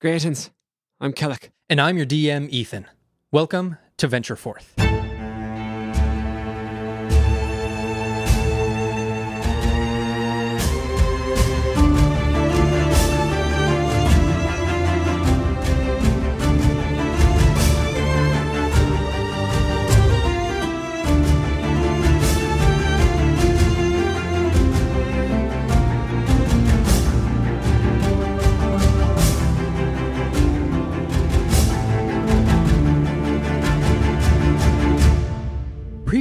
Greetings. I'm Kellic. And I'm your DM, Ethan. Welcome to Venture Forth.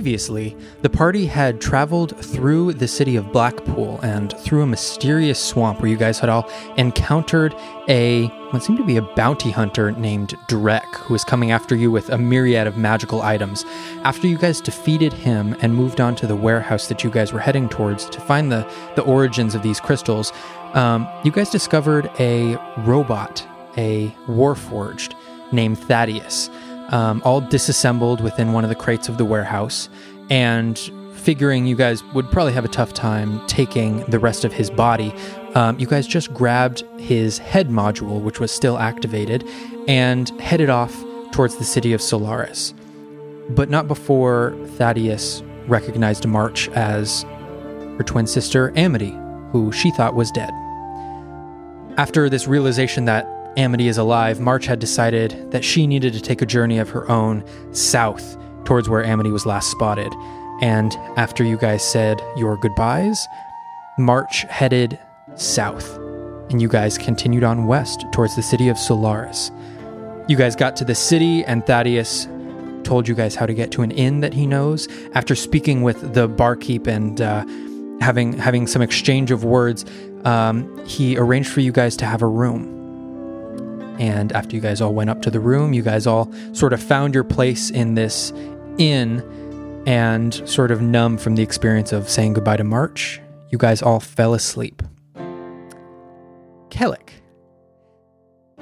Previously, the party had traveled through the city of Blackpool and through a mysterious swamp where you guys had all encountered a what seemed to be a bounty hunter named Drek, who was coming after you with a myriad of magical items. After you guys defeated him and moved on to the warehouse that you guys were heading towards to find the, the origins of these crystals, um, you guys discovered a robot, a warforged named Thaddeus um, all disassembled within one of the crates of the warehouse, and figuring you guys would probably have a tough time taking the rest of his body, um, you guys just grabbed his head module, which was still activated, and headed off towards the city of Solaris. But not before Thaddeus recognized March as her twin sister, Amity, who she thought was dead. After this realization that Amity is alive, March had decided that she needed to take a journey of her own south towards where Amity was last spotted. And after you guys said your goodbyes, March headed south, and you guys continued on west towards the city of Solaris. You guys got to the city, and Thaddeus told you guys how to get to an inn that he knows. After speaking with the barkeep and uh, having having some exchange of words, um, he arranged for you guys to have a room. And after you guys all went up to the room, you guys all sort of found your place in this inn and sort of numb from the experience of saying goodbye to March, you guys all fell asleep. Kellic,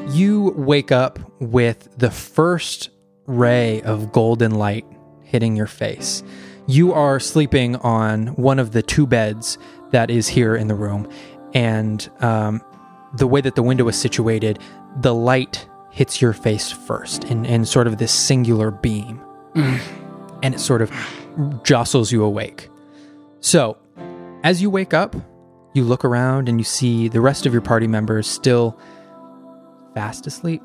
you wake up with the first ray of golden light hitting your face. You are sleeping on one of the two beds that is here in the room, and um, the way that the window is situated, the light hits your face first in, in sort of this singular beam. Mm. And it sort of jostles you awake. So, as you wake up, you look around and you see the rest of your party members still fast asleep.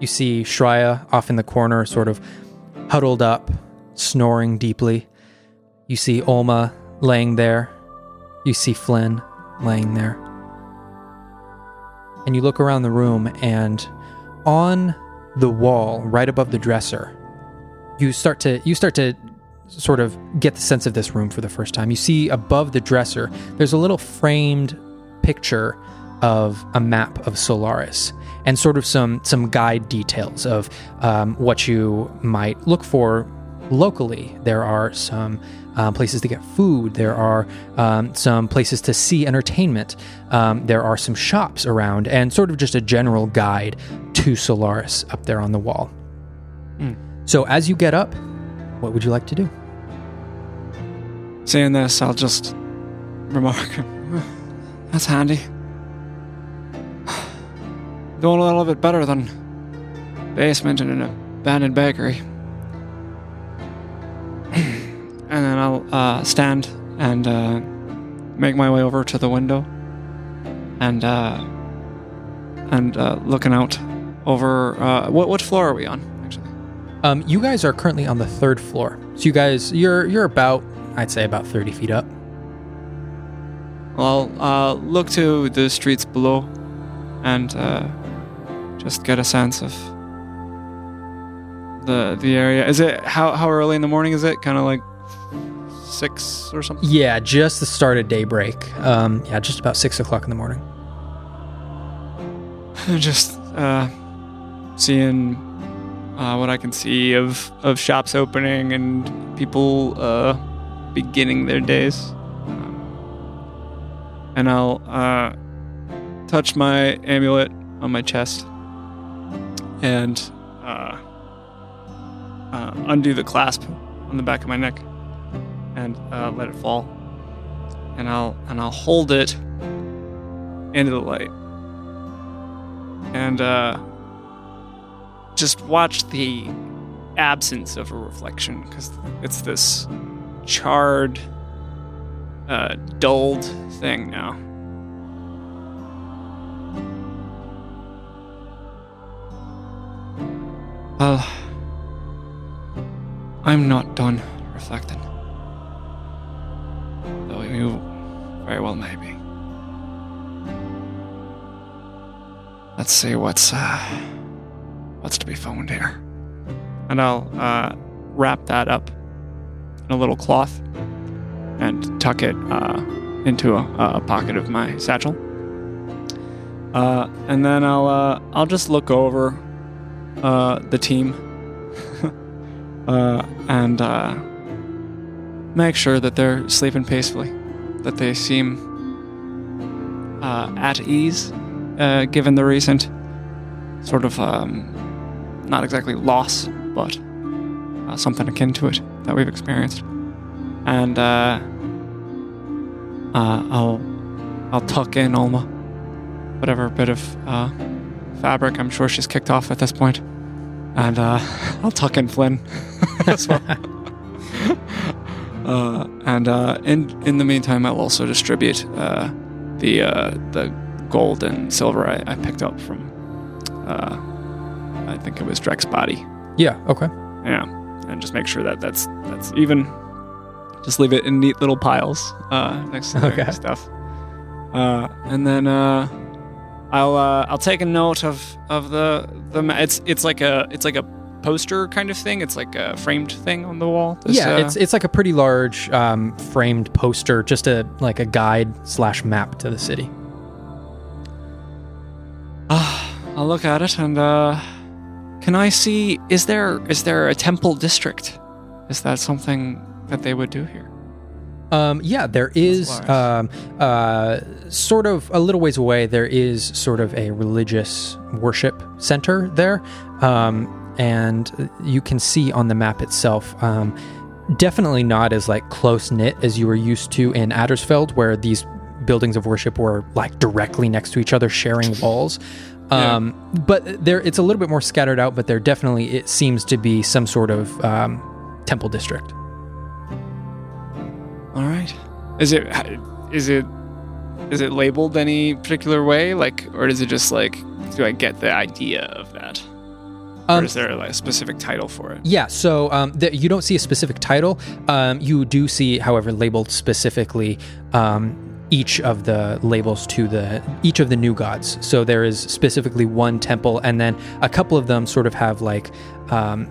You see Shreya off in the corner, sort of huddled up, snoring deeply. You see Olma laying there. You see Flynn laying there and you look around the room, and on the wall, right above the dresser, you start to you start to sort of get the sense of this room for the first time. You see above the dresser, there's a little framed picture of a map of Solaris and sort of some some guide details of um, what you might look for locally. There are some um, places to get food. There are um, some places to see entertainment. Um, there are some shops around, and sort of just a general guide to Solaris up there on the wall. Mm. So, as you get up, what would you like to do? Seeing this, I'll just remark, "That's handy." Doing a little bit better than basement in an abandoned bakery. And then I'll uh, stand and uh, make my way over to the window and uh, and uh, looking out over uh, what what floor are we on actually? Um, you guys are currently on the third floor, so you guys you're you're about I'd say about thirty feet up. Well, I'll uh, look to the streets below and just get a sense of the the area. Is it how how early in the morning is it? Kind of like six or something? Yeah, just the start of daybreak. Um, yeah, just about six o'clock in the morning. just uh, seeing uh, what I can see of of shops opening and people uh, beginning their days. Um, and I'll uh, touch my amulet on my chest and uh, uh, undo the clasp on the back of my neck and uh, let it fall. And I'll and I'll hold it into the light. and uh, just watch the absence of a reflection because it's this charred, uh, dulled thing now. Well, I'm not done reflecting. Though you very well may be. Let's see what's uh, what's to be found here. And I'll uh, wrap that up in a little cloth and tuck it uh, into a, a pocket of my satchel. Uh, and then I'll uh, I'll just look over uh, the team uh, and uh, make sure that they're sleeping peacefully, that they seem uh, at ease, uh, given the recent sort of um, not exactly loss, but uh, something akin to it that we've experienced. And uh, uh, I'll I'll tuck in Alma, whatever bit of uh, fabric I'm sure she's kicked off at this point. and I'll tuck in Flynn as well. uh, and uh, in in the meantime, I'll also distribute uh, the uh, the gold and silver I, I picked up from. Uh, I think it was Drek's body. Yeah. Okay. Yeah, and just make sure that that's that's even. Just leave it in neat little piles uh, next to their Okay. stuff, uh, and then uh, I'll uh, I'll take a note of of the the it's it's like a it's like a poster kind of thing. It's like a framed thing on the wall. This, yeah, uh, it's it's like a pretty large um, framed poster, just a like a guide slash map to the city. Ah, I'll look at it and uh, can I see? Is there is there a temple district? Is that something that they would do here? Um, yeah, there is um, uh, sort of a little ways away. There is sort of a religious worship center there, um, and you can see on the map itself. Um, definitely not as like close knit as you were used to in Addersfeld, where these buildings of worship were like directly next to each other, sharing walls. Yeah. Um, But there, it's a little bit more scattered out. But there definitely it seems to be some sort of um, temple district. All right. Is it is it is it labeled any particular way? Like, or is it just like? Do I get the idea of that? Or Um, is there like a specific title for it? Yeah, so um, the, you don't see a specific title. Um, you do see, however, labeled specifically um, each of the labels to the each of the new gods. So there is specifically one temple, and then a couple of them sort of have like um,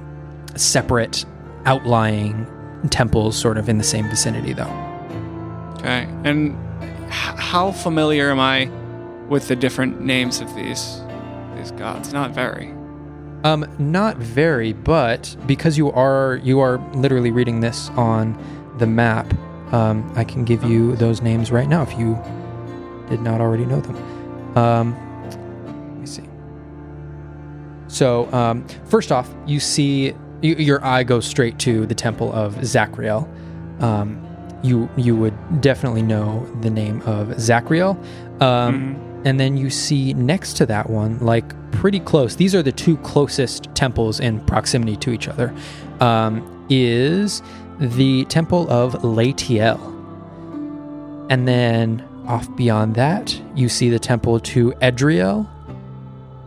separate outlying temples, sort of in the same vicinity, though. Okay. And h- how familiar am I with the different names of these these gods? Not very. Um, not very, but because you are you are literally reading this on the map, um, I can give you those names right now if you did not already know them. Um, let me see. So um, first off, you see y- your eye goes straight to the temple of Zachriel. Um, you you would definitely know the name of Zachriel. Um, and then you see next to that one, like pretty close, these are the two closest temples in proximity to each other, um, is the temple of Latiel. And then off beyond that, you see the temple to Edriel,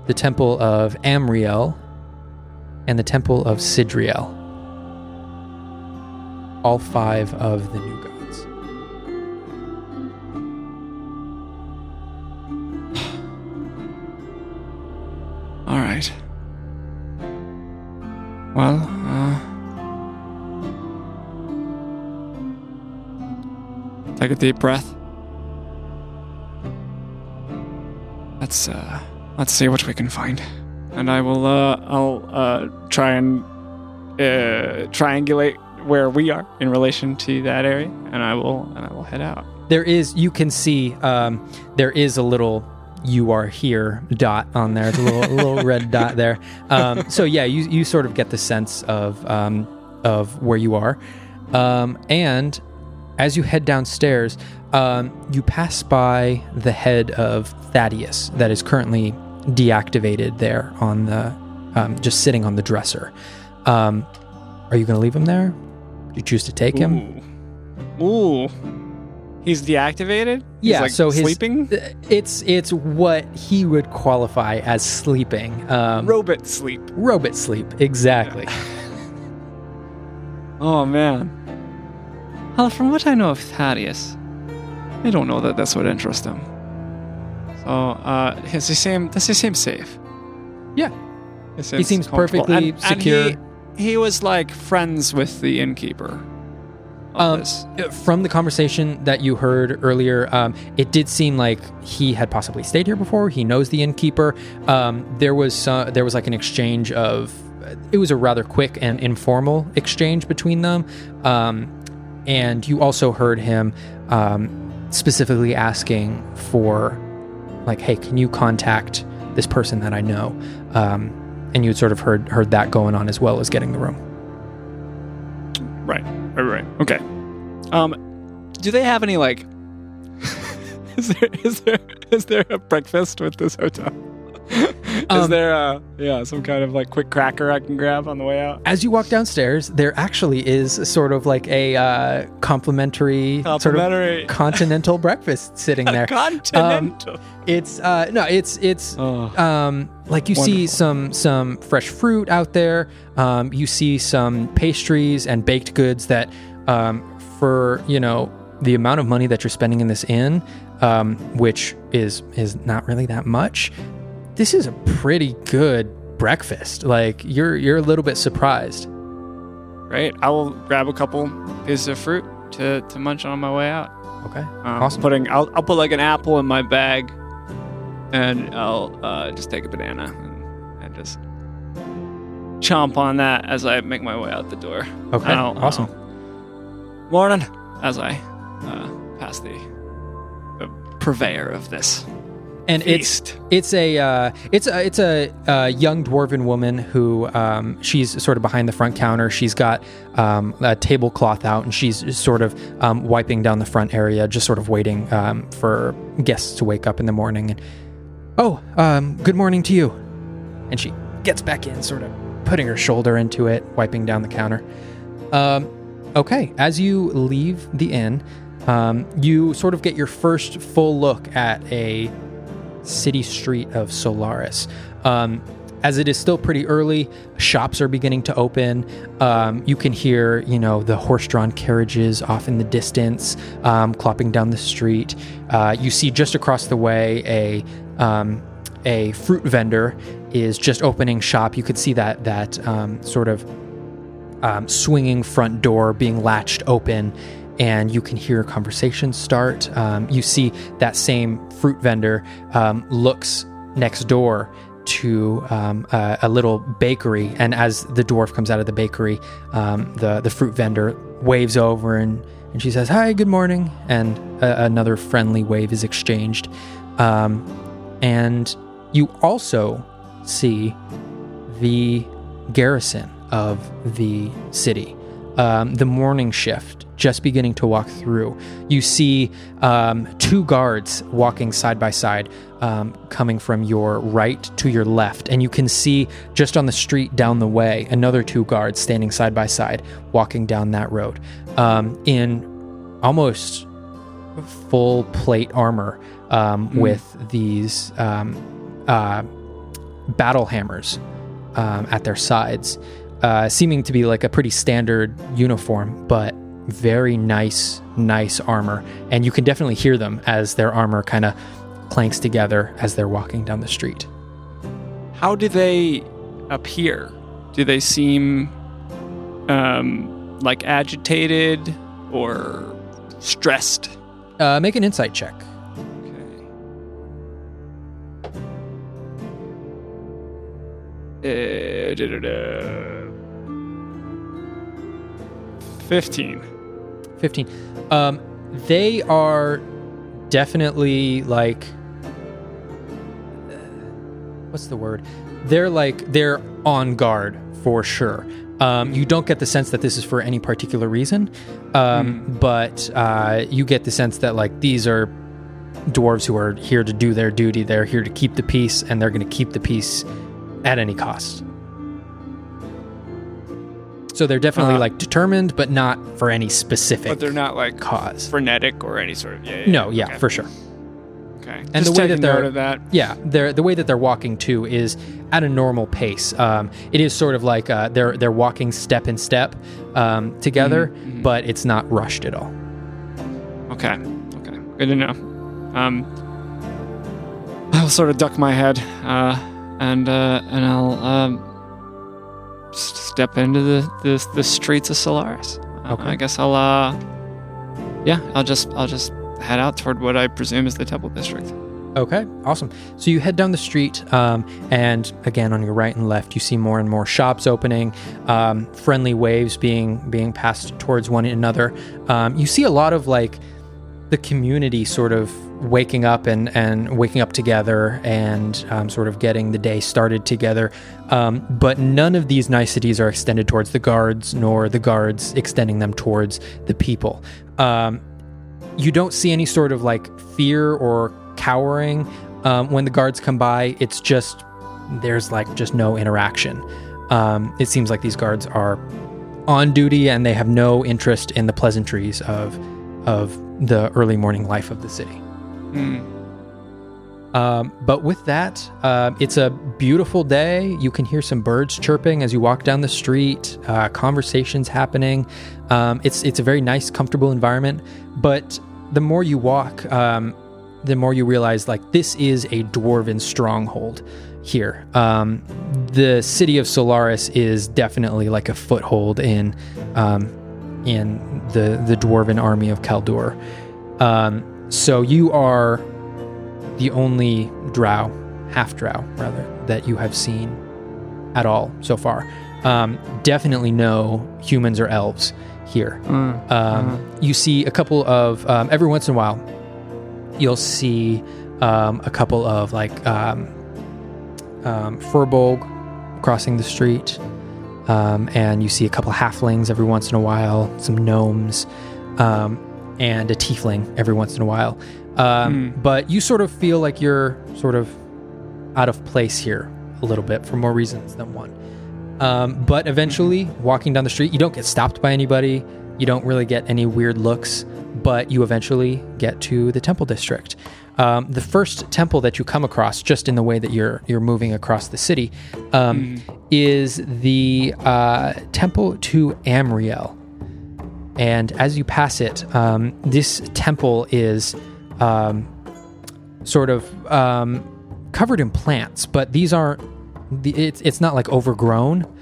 the temple of Amriel, and the temple of Sidriel. All five of the new Well, uh, take a deep breath. Let's uh, let's see what we can find, and I will uh, I'll uh, try and uh, triangulate where we are in relation to that area, and I will and I will head out. There is, you can see, um, there is a little "you are here" dot on there. It's a little, a little red dot there. Um, so yeah, you you sort of get the sense of um, of where you are, um, and as you head downstairs, um, you pass by the head of Thaddeus that is currently deactivated there on the, um, just sitting on the dresser. Um, are you going to leave him there? Do you choose to take him? Ooh. He's deactivated? He's Yeah, like so his- sleeping? It's it's what he would qualify as sleeping. Um, Robot sleep. robot sleep, exactly. Oh man. Well, from what I know of Thaddeus, I don't know that this would interest him. So, uh, does he seem does he seem safe? Yeah. He seems comfortable. perfectly And- and secure. he, he was like friends with the innkeeper. Um, this. From the conversation that you heard earlier, um, it did seem like he had possibly stayed here before. He knows the innkeeper. Um, there was uh, there was like an exchange of. It was a rather quick and informal exchange between them, um, and you also heard him um, specifically asking for, like, "Hey, can you contact this person that I know?" Um, and you had sort of heard heard that going on as well as getting the room. Right, right, right. Okay. Um, do they have any like? is there is there is there a breakfast with this hotel? is Um, there a yeah some kind of like quick cracker I can grab on the way out? As you walk downstairs, there actually is sort of like a uh, complimentary, sort of continental breakfast sitting there. Continental. It's uh, no, it's it's oh, um, like you see some some fresh fruit out there. Um, you see some pastries and baked goods that, um, for you know the amount of money that you're spending in this inn, um, which is is not really that much. This is a pretty good breakfast. Like you're you're a little bit surprised. Right. I will grab a couple pieces of fruit to, to munch on my way out. Okay, Um, awesome. Putting I'll, I'll put like an apple in my bag, and I'll uh, just take a banana and, and just chomp on that as I make my way out the door. Okay, I'll- awesome. Morning, as I uh, pass the, the purveyor of this and it's feast. it's a uh, it's a it's a, uh young dwarven woman who um, she's sort of behind the front counter. She's got um, a tablecloth out, and she's sort of um, wiping down the front area, just sort of waiting um, for guests to wake up in the morning. And oh, um, good morning to you. And she gets back in, sort of putting her shoulder into it, wiping down the counter. Um, okay, as you leave the inn, um, you sort of get your first full look at a city street of Solaris. Um, as it is still pretty early, shops are beginning to open. Um, you can hear, you know, the horse-drawn carriages off in the distance, um, clopping down the street. Uh, you see just across the way a um, a fruit vendor is just opening shop. You could see that that um, sort of um, swinging front door being latched open, and you can hear conversations start. Um, you see that same fruit vendor um, looks next door to um, a, a little bakery, and as the dwarf comes out of the bakery, um, the the fruit vendor waves over and. And she says, "Hi, good morning." And a- another friendly wave is exchanged. Um, and you also see the garrison of the city. Um, the morning shift just beginning to walk through. You see um, two guards walking side by side, um, coming from your right to your left. And you can see just on the street down the way another two guards standing side by side, walking down that road um, in almost full plate armor um, with these um, uh, battle hammers um, at their sides, uh, seeming to be like a pretty standard uniform, but very nice, nice armor. And you can definitely hear them as their armor kind of clanks together as they're walking down the street. How do they appear? Do they seem um, like agitated or stressed? Uh, make an insight check. Okay. Uh, 15. 15. Um, they are definitely like. What's the word? They're like, they're on guard for sure. Um, you don't get the sense that this is for any particular reason, um, but uh, you get the sense that like these are dwarves who are here to do their duty. They're here to keep the peace, and they're going to keep the peace at any cost. So they're definitely Uh, like determined, but not for any specific But they're not like cause. frenetic or any sort of. Yeah. yeah No, yeah, okay. for sure. Okay. And Just the way that they're- of that. Yeah, they're, the way that they're walking too is at a normal pace. Um, it is sort of like uh, they're they're walking step in step um, together, Mhm, mhm. but it's not rushed at all. Okay. Okay. Good to know. Um, I'll sort of duck my head, uh, and uh, and I'll um, step into the, the the streets of Solaris. Uh, Okay. I guess I'll uh, yeah, I'll just I'll just head out toward what I presume is the Temple District. Okay, awesome. So you head down the street, um, and again on your right and left, you see more and more shops opening, um, friendly waves being being passed towards one another. Um, you see a lot of like the community sort of waking up and and waking up together and um, sort of getting the day started together. Um, but none of these niceties are extended towards the guards, nor the guards extending them towards the people. Um, you don't see any sort of like fear or cowering um, when the guards come by. It's just there's like just no interaction. Um, it seems like these guards are on duty and they have no interest in the pleasantries of of the early morning life of the city. Hmm. Um, but with that, uh, it's a beautiful day. You can hear some birds chirping as you walk down the street. Uh, conversations happening. Um, it's it's a very nice, comfortable environment. But the more you walk, um, the more you realize like this is a dwarven stronghold here. Um, the city of Solaris is definitely like a foothold in um, in the the dwarven army of Kaldur. Um, so you are the only drow, half drow rather, that you have seen at all so far. Um, definitely no humans or elves here. Mm. Um, You see a couple of um, every once in a while, you'll see um, a couple of like um, um, furbolg crossing the street, um, and you see a couple halflings every once in a while, some gnomes, um, and a tiefling every once in a while. Um, But you sort of feel like you're sort of out of place here a little bit for more reasons than one. Um, but eventually, walking down the street, you don't get stopped by anybody. You don't really get any weird looks, but you eventually get to the temple district. Um, the first temple that you come across, just in the way that you're you're moving across the city, um, is the uh, temple to Amriel. And as you pass it, um, this temple is um, sort of um, covered in plants, but these aren't, it's, it's not like overgrown.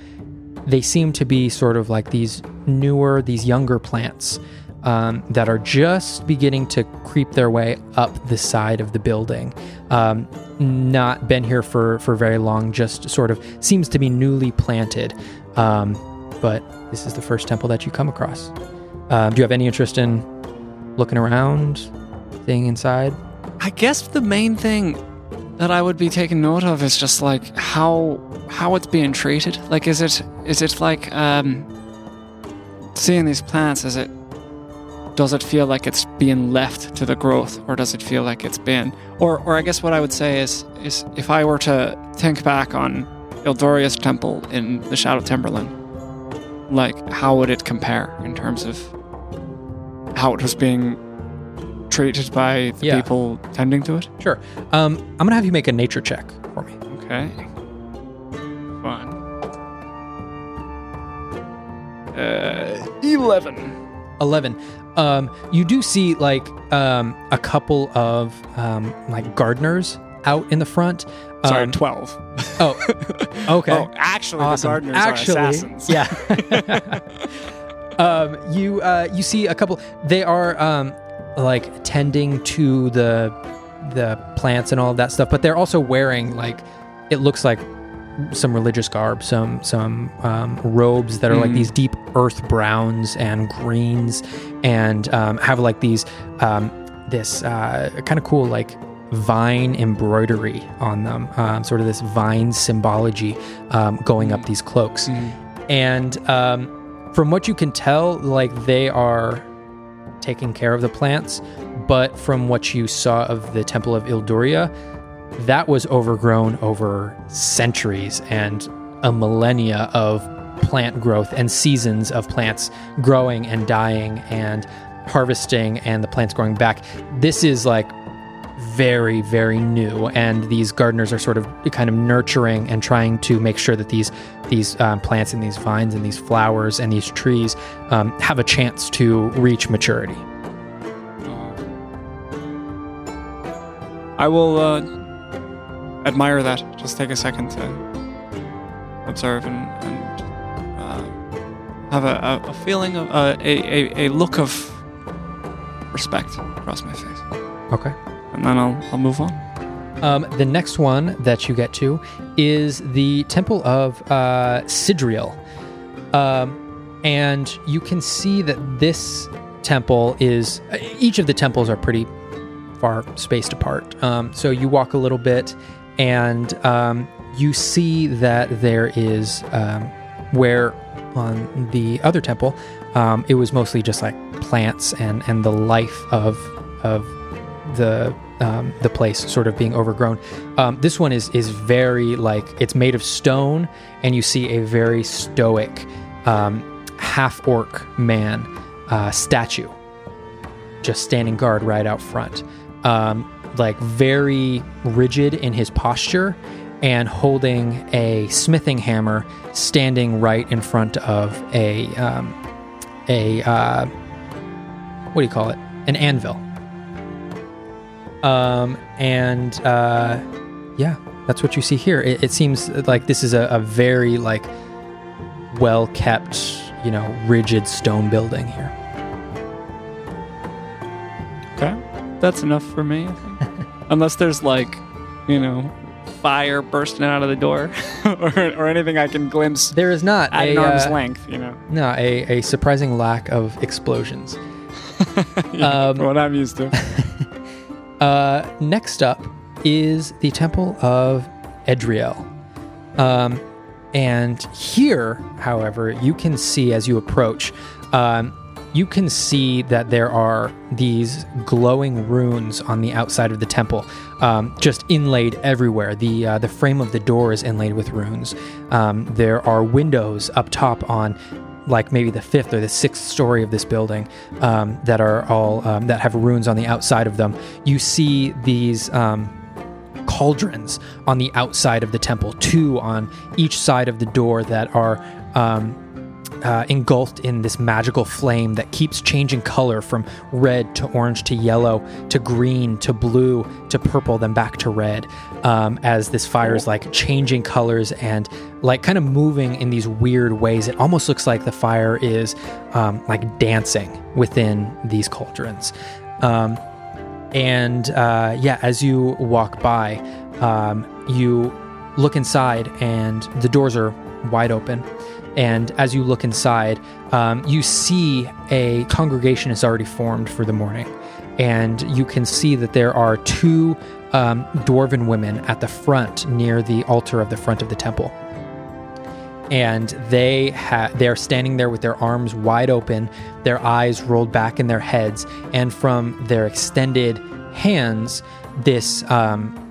They seem to be sort of like these newer, these younger plants um, that are just beginning to creep their way up the side of the building. Um, not been here for for very long. Just sort of seems to be newly planted. Um, but this is the first temple that you come across. Um, do you have any interest in looking around, staying inside? I guess the main thing that I would be taking note of is just like how how it's being treated. Like, is it is it like um, seeing these plants? Is it does it feel like it's being left to the growth, or does it feel like it's been? Or or I guess what I would say is is if I were to think back on Ildoria's temple in the Shadow Timberland, like how would it compare in terms of how it was being treated by the Yeah. people tending to it? Sure. Um, I'm gonna have you make a nature check for me. Okay. Fine. Uh, 11. 11 um, you do see like um, a couple of um, like gardeners out in the front Sorry, Um, 12. oh okay Oh, actually, Awesome. the gardeners Actually, are assassins. yeah um, you uh, you see a couple they are um, like tending to the the plants and all of that stuff but they're also wearing like it looks like some religious garb some some um, robes that are like Mm. these deep earth browns and greens and um, have like these um, this uh, kind of cool like vine embroidery on them um, sort of this vine symbology um, going up these cloaks Mm. and um, from what you can tell like they are taking care of the plants but from what you saw of the Temple of Ilduria, that was overgrown over centuries and a millennia of plant growth and seasons of plants growing and dying and harvesting and the plants growing back. This is like very, very new, and these gardeners are sort of kind of nurturing and trying to make sure that these these um, plants and these vines and these flowers and these trees um, have a chance to reach maturity. I will uh, admire that. Just take a second to observe and, and uh, have a, a, feeling of uh, a, a, a look of respect across my face, Okay. And then I'll I'll move on. Um, the next one that you get to is the Temple of uh, Sidriel. Um, and you can see that this temple is, each of the temples are pretty far spaced apart. Um, so you walk a little bit and um, you see that there is um, where on the other temple, um, it was mostly just like plants and, and the life of, of the um, the place sort of being overgrown. Um, this one is is very like it's made of stone, and you see a very stoic um, half orc man uh, statue just standing guard right out front, um, like very rigid in his posture and holding a smithing hammer, standing right in front of a um, a uh, what do you call it? An anvil. Um, and uh, yeah, that's what you see here. It, it seems like this is a, a very like well kept, you know, rigid stone building here. Okay, that's enough for me. Unless there's like, you know, fire bursting out of the door, or, or anything I can glimpse There is not at a an arm's uh, length. You know, no a, a surprising lack of explosions. Yeah, Um, what I'm used to. Uh, next up is the Temple of Edriel. Um, and here, however, you can see as you approach, um, you can see that there are these glowing runes on the outside of the temple, um, just inlaid everywhere. The uh, the frame of the door is inlaid with runes. Um, there are windows up top on like maybe the fifth or the sixth story of this building um, that are all um, that have runes on the outside of them. You see these um, cauldrons on the outside of the temple, two on each side of the door that are um, uh, engulfed in this magical flame that keeps changing color from red to orange to yellow to green to blue to purple, then back to red, um, as this fire is like changing colors and like kind of moving in these weird ways. It almost looks like the fire is um, like dancing within these cauldrons. Um, and uh, yeah, as you walk by, um, you look inside, and the doors are wide open. And as you look inside, um, you see a congregation is already formed for the morning. And you can see that there are two um, dwarven women at the front near the altar of the front of the temple and they ha- they're standing there with their arms wide open, their eyes rolled back in their heads, and from their extended hands, this um,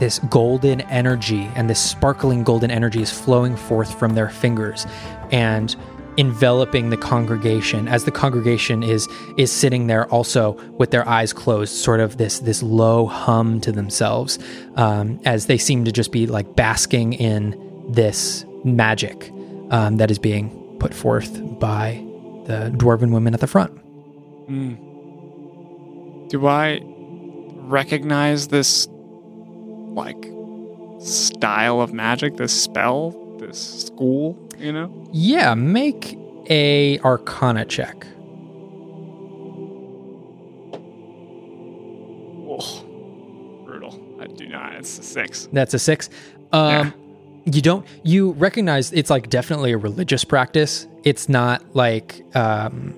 this golden energy and this sparkling golden energy is flowing forth from their fingers, and enveloping the congregation as the congregation is is sitting there also with their eyes closed sort of this this low hum to themselves um, as they seem to just be like basking in this magic um, that is being put forth by the dwarven women at the front. Do I recognize this like style of magic, this spell, this school, you know? Yeah, make a Arcana check. Oh, brutal. I do not. It's a six. That's a six. Um, You don't. You recognize it's like definitely a religious practice. It's not like um,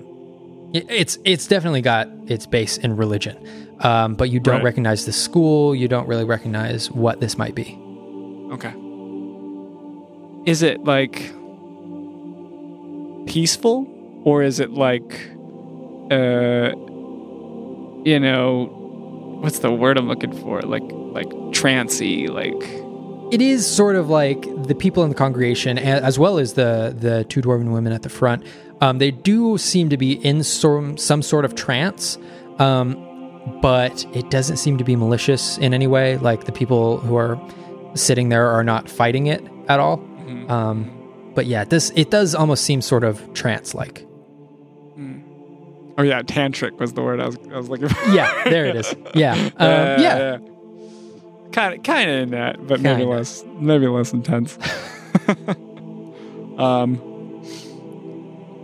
it- it's it's definitely got its base in religion. Um, but you don't Right. recognize the school. You don't really recognize what this might be. Okay. Is it like peaceful or is it like uh you know, what's the word I'm looking for? Like like trancy, like it is sort of like the people in the congregation, as well as the the two dwarven women at the front. Um, they do seem to be in some some sort of trance, um, but it doesn't seem to be malicious in any way. Like the people who are sitting there are not fighting it at all. Um, but yeah, this it does almost seem sort of trance like. oh yeah, tantric was the word I was I was looking for. Yeah, there it is. Yeah, um, yeah. Kind of, kind of in that, but maybe Kinda. less, maybe less intense. um,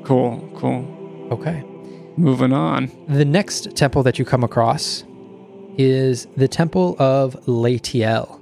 cool, cool. Okay. Moving on. The next temple that you come across is the Temple of Latiel.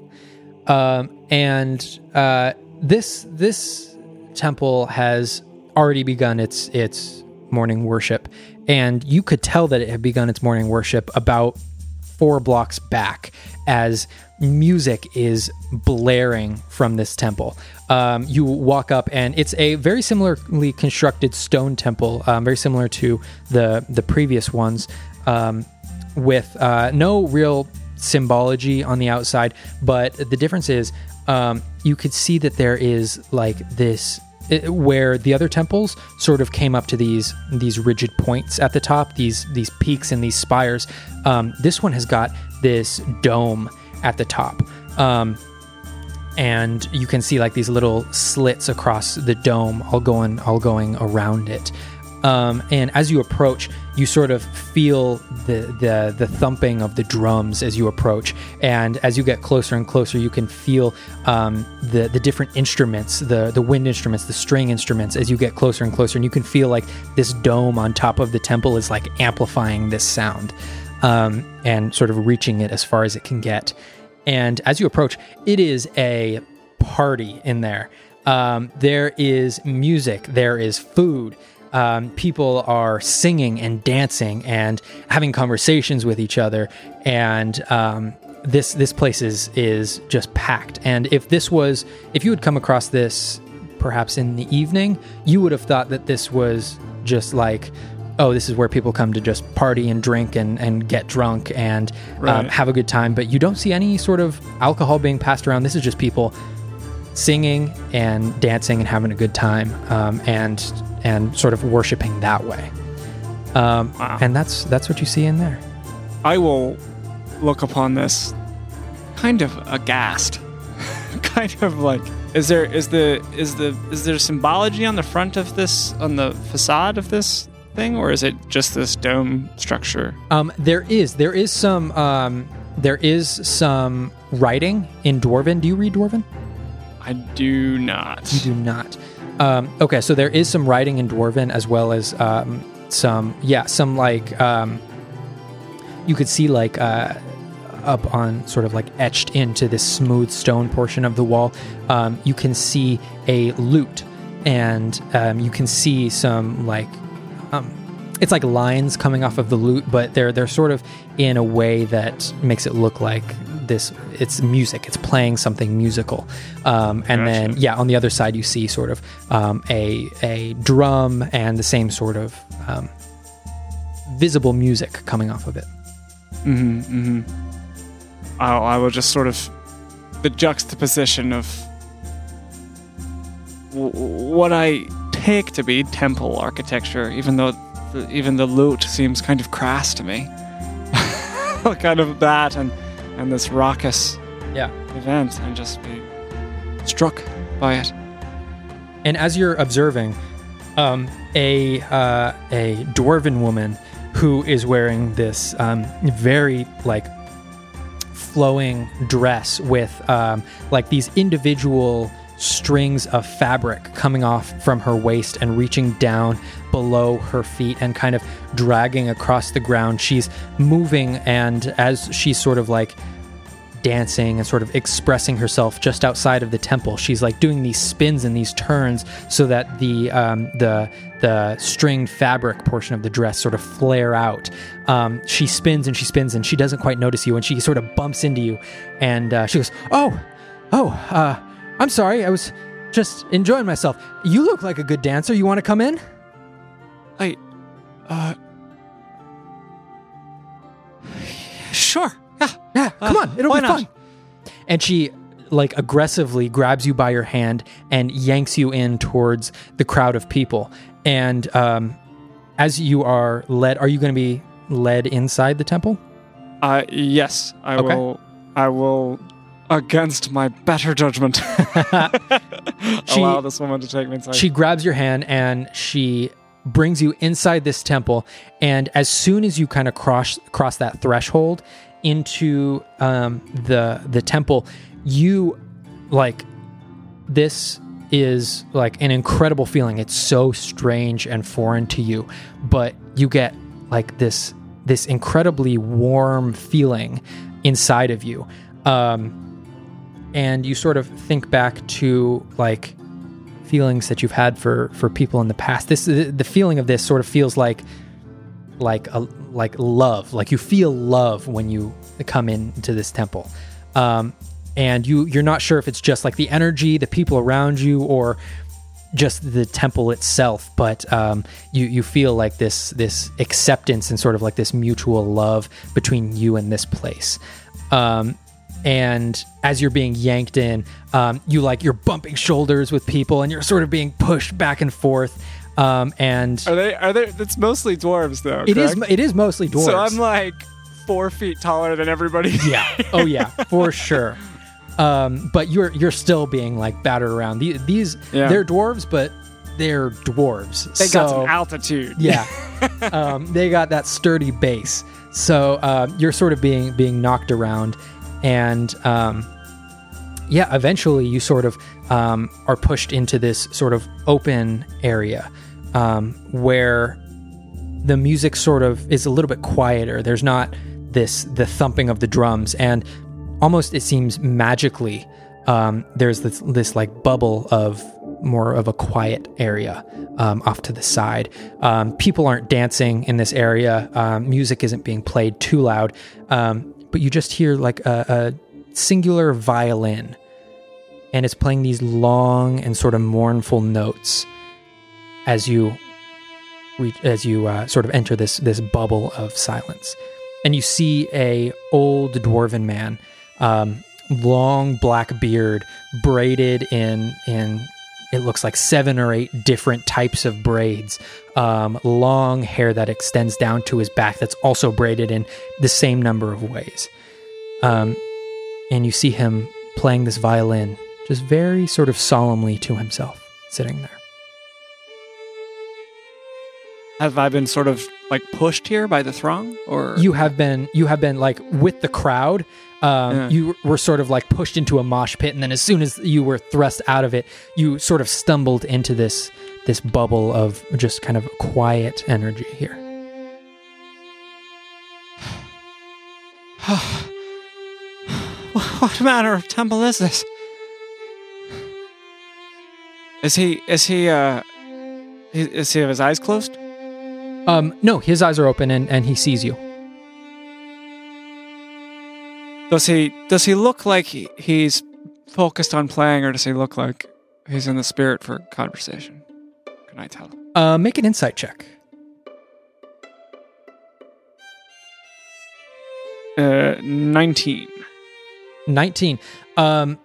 Um, and uh, this this temple has already begun its its morning worship, and you could tell that it had begun its morning worship about four blocks back as music is blaring from this temple. Um, you walk up, and it's a very similarly constructed stone temple, um, very similar to the the previous ones, um, with uh, no real symbology on the outside. But the difference is, um, you could see that there is like this where the other temples sort of came up to these these rigid points at the top, these these peaks and these spires. Um, this one has got this dome at the top, um, and you can see like these little slits across the dome, all going all going around it. Um, and as you approach, you sort of feel the, the the thumping of the drums as you approach, and as you get closer and closer, you can feel um, the the different instruments, the the wind instruments, the string instruments, as you get closer and closer, and you can feel like this dome on top of the temple is like amplifying this sound, um, and sort of reaching it as far as it can get. And as you approach, it is a party in there. Um, there is music, there is food. Um, people are singing and dancing and having conversations with each other, and um, this this place is is just packed. And if this was, if you had come across this perhaps in the evening, you would have thought that this was just like, oh, this is where people come to just party and drink and, and get drunk and um, have a good time. But you don't see any sort of alcohol being passed around. This is just people singing and dancing and having a good time um, and and sort of worshiping that way. Um, Wow. And that's that's what you see in there. I will look upon this kind of aghast. kind of like is there is the is the is there symbology on the front of this on the facade of this thing or is it just this dome structure? Um, there is there is some um, there is some writing in Dwarven. Do you read Dwarven? I do not. You do not. Um, okay, so there is some writing in Dwarven as well as um, some, yeah, some like um, you could see like uh, up on sort of like etched into this smooth stone portion of the wall. Um, you can see a lute, and um, you can see some like it's like lines coming off of the lute, but they're they're sort of in a way that makes it look like this. It's music. It's playing something musical, um, and then yeah, on the other side you see sort of um, a a drum and the same sort of um, visible music coming off of it. Mm-hmm. mm-hmm. I'll, I will just sort of the juxtaposition of w- what I take to be temple architecture, even though the, even the lute seems kind of crass to me. kind of that and and this raucous Yeah. event, and just be struck by it. And as you're observing, um, a uh, a dwarven woman who is wearing this um, very like flowing dress with um, like these individual strings of fabric coming off from her waist and reaching down below her feet and kind of dragging across the ground. She's moving, and as she's sort of like dancing and sort of expressing herself just outside of the temple. She's like doing these spins and these turns so that the um, the the stringed fabric portion of the dress sort of flare out. Um, she spins and she spins and she doesn't quite notice you and she sort of bumps into you and uh, she goes, "Oh, oh, uh, I'm sorry. I was just enjoying myself. You look like a good dancer. You want to come in?" I, uh, Sure. Yeah. Yeah. Come on, it'll be not? fun. And she like aggressively grabs you by your hand and yanks you in towards the crowd of people. And um, as you are led, are you going to be led inside the temple? Uh, yes, I Okay. will. I will, against my better judgment, She- allow this woman to take me inside. She grabs your hand and she brings you inside this temple. And as soon as you kind of cross cross that threshold into um, the the temple, you like this is like an incredible feeling. It's so strange and foreign to you, but you get like this this incredibly warm feeling inside of you. Um, and you sort of think back to like feelings that you've had for for people in the past. This the, feeling of this sort of feels like like a like love. Like you feel love when you come into this temple. Um, and you you're not sure if it's just like the energy, the people around you, or just the temple itself. But um, you you feel like this this acceptance and sort of like this mutual love between you and this place. Um, and as you're being yanked in, um, you like you're bumping shoulders with people, and you're sort of being pushed back and forth. Um, and are they? Are they? It's mostly dwarves, though. it is correct? it is mostly dwarves. So I'm like four feet taller than everybody. yeah. Oh yeah, for sure. Um, but you're you're still being like battered around. These, these Yeah. they're dwarves, but they're dwarves. they got some altitude. yeah, um, they got that sturdy base. So um, you're sort of being being knocked around, and um, yeah, eventually you sort of um, are pushed into this sort of open area um, where the music sort of is a little bit quieter. There's not this the thumping of the drums, and almost it seems magically um, there's this this like bubble of more of a quiet area um, off to the side. Um, people aren't dancing in this area. Um, music isn't being played too loud, um, but you just hear like a, a singular violin, and it's playing these long and sort of mournful notes as you re- as you uh, sort of enter this this bubble of silence, and you see a old dwarven man, um, long black beard, braided in in it looks like seven or eight different types of braids, um, long hair that extends down to his back that's also braided in the same number of ways, um, and you see him playing this violin just very sort of solemnly to himself, sitting there. Have I been sort of like pushed here by the throng, or? You have been you have been like with the crowd um, Yeah. you were sort of like pushed into a mosh pit and then as soon as you were thrust out of it you sort of stumbled into this this bubble of just kind of quiet energy here what manner of temple is this? Is he? Is he? Uh, is he have his eyes closed? um no his eyes are open and and he sees you Does he? Does he look like he, he's focused on playing, or does he look like he's in the spirit for conversation? Can I tell? uh make an insight check Uh, nineteen. 19 um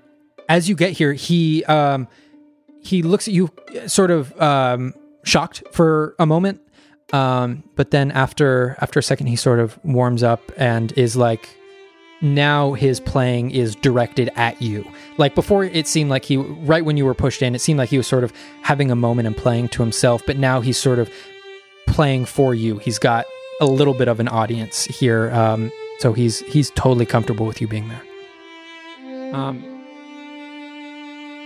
as you get here he um he looks at you sort of um shocked for a moment um but then after after a second he sort of warms up and is like now his playing is directed at you like before it seemed like he right when you were pushed in it seemed like he was sort of having a moment and playing to himself but now he's sort of playing for you he's got a little bit of an audience here um so he's he's totally comfortable with you being there Um,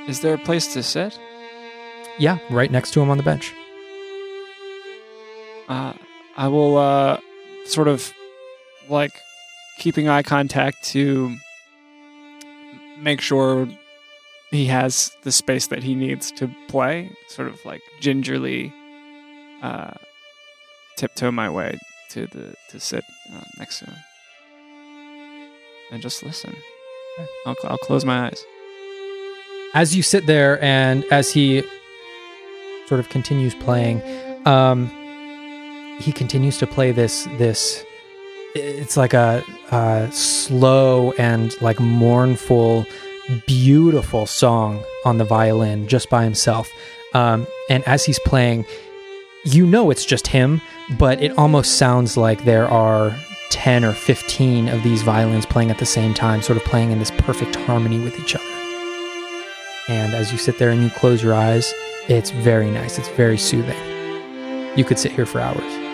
is there a place to sit? Yeah, right next to him on the bench. Uh, I will uh, sort of like keeping eye contact to make sure he has the space that he needs to play. Sort of like gingerly uh, tiptoe my way to the to sit uh, next to him and just listen. I'll, I'll close my eyes. As you sit there and as he sort of continues playing, um, he continues to play this this it's like a uh, slow and like mournful, beautiful song on the violin just by himself. Um, and as he's playing, you know it's just him, but it almost sounds like there are 10 or 15 of these violins playing at the same time, sort of playing in this perfect harmony with each other. And as you sit there and you close your eyes, it's very nice. It's very soothing. You could sit here for hours.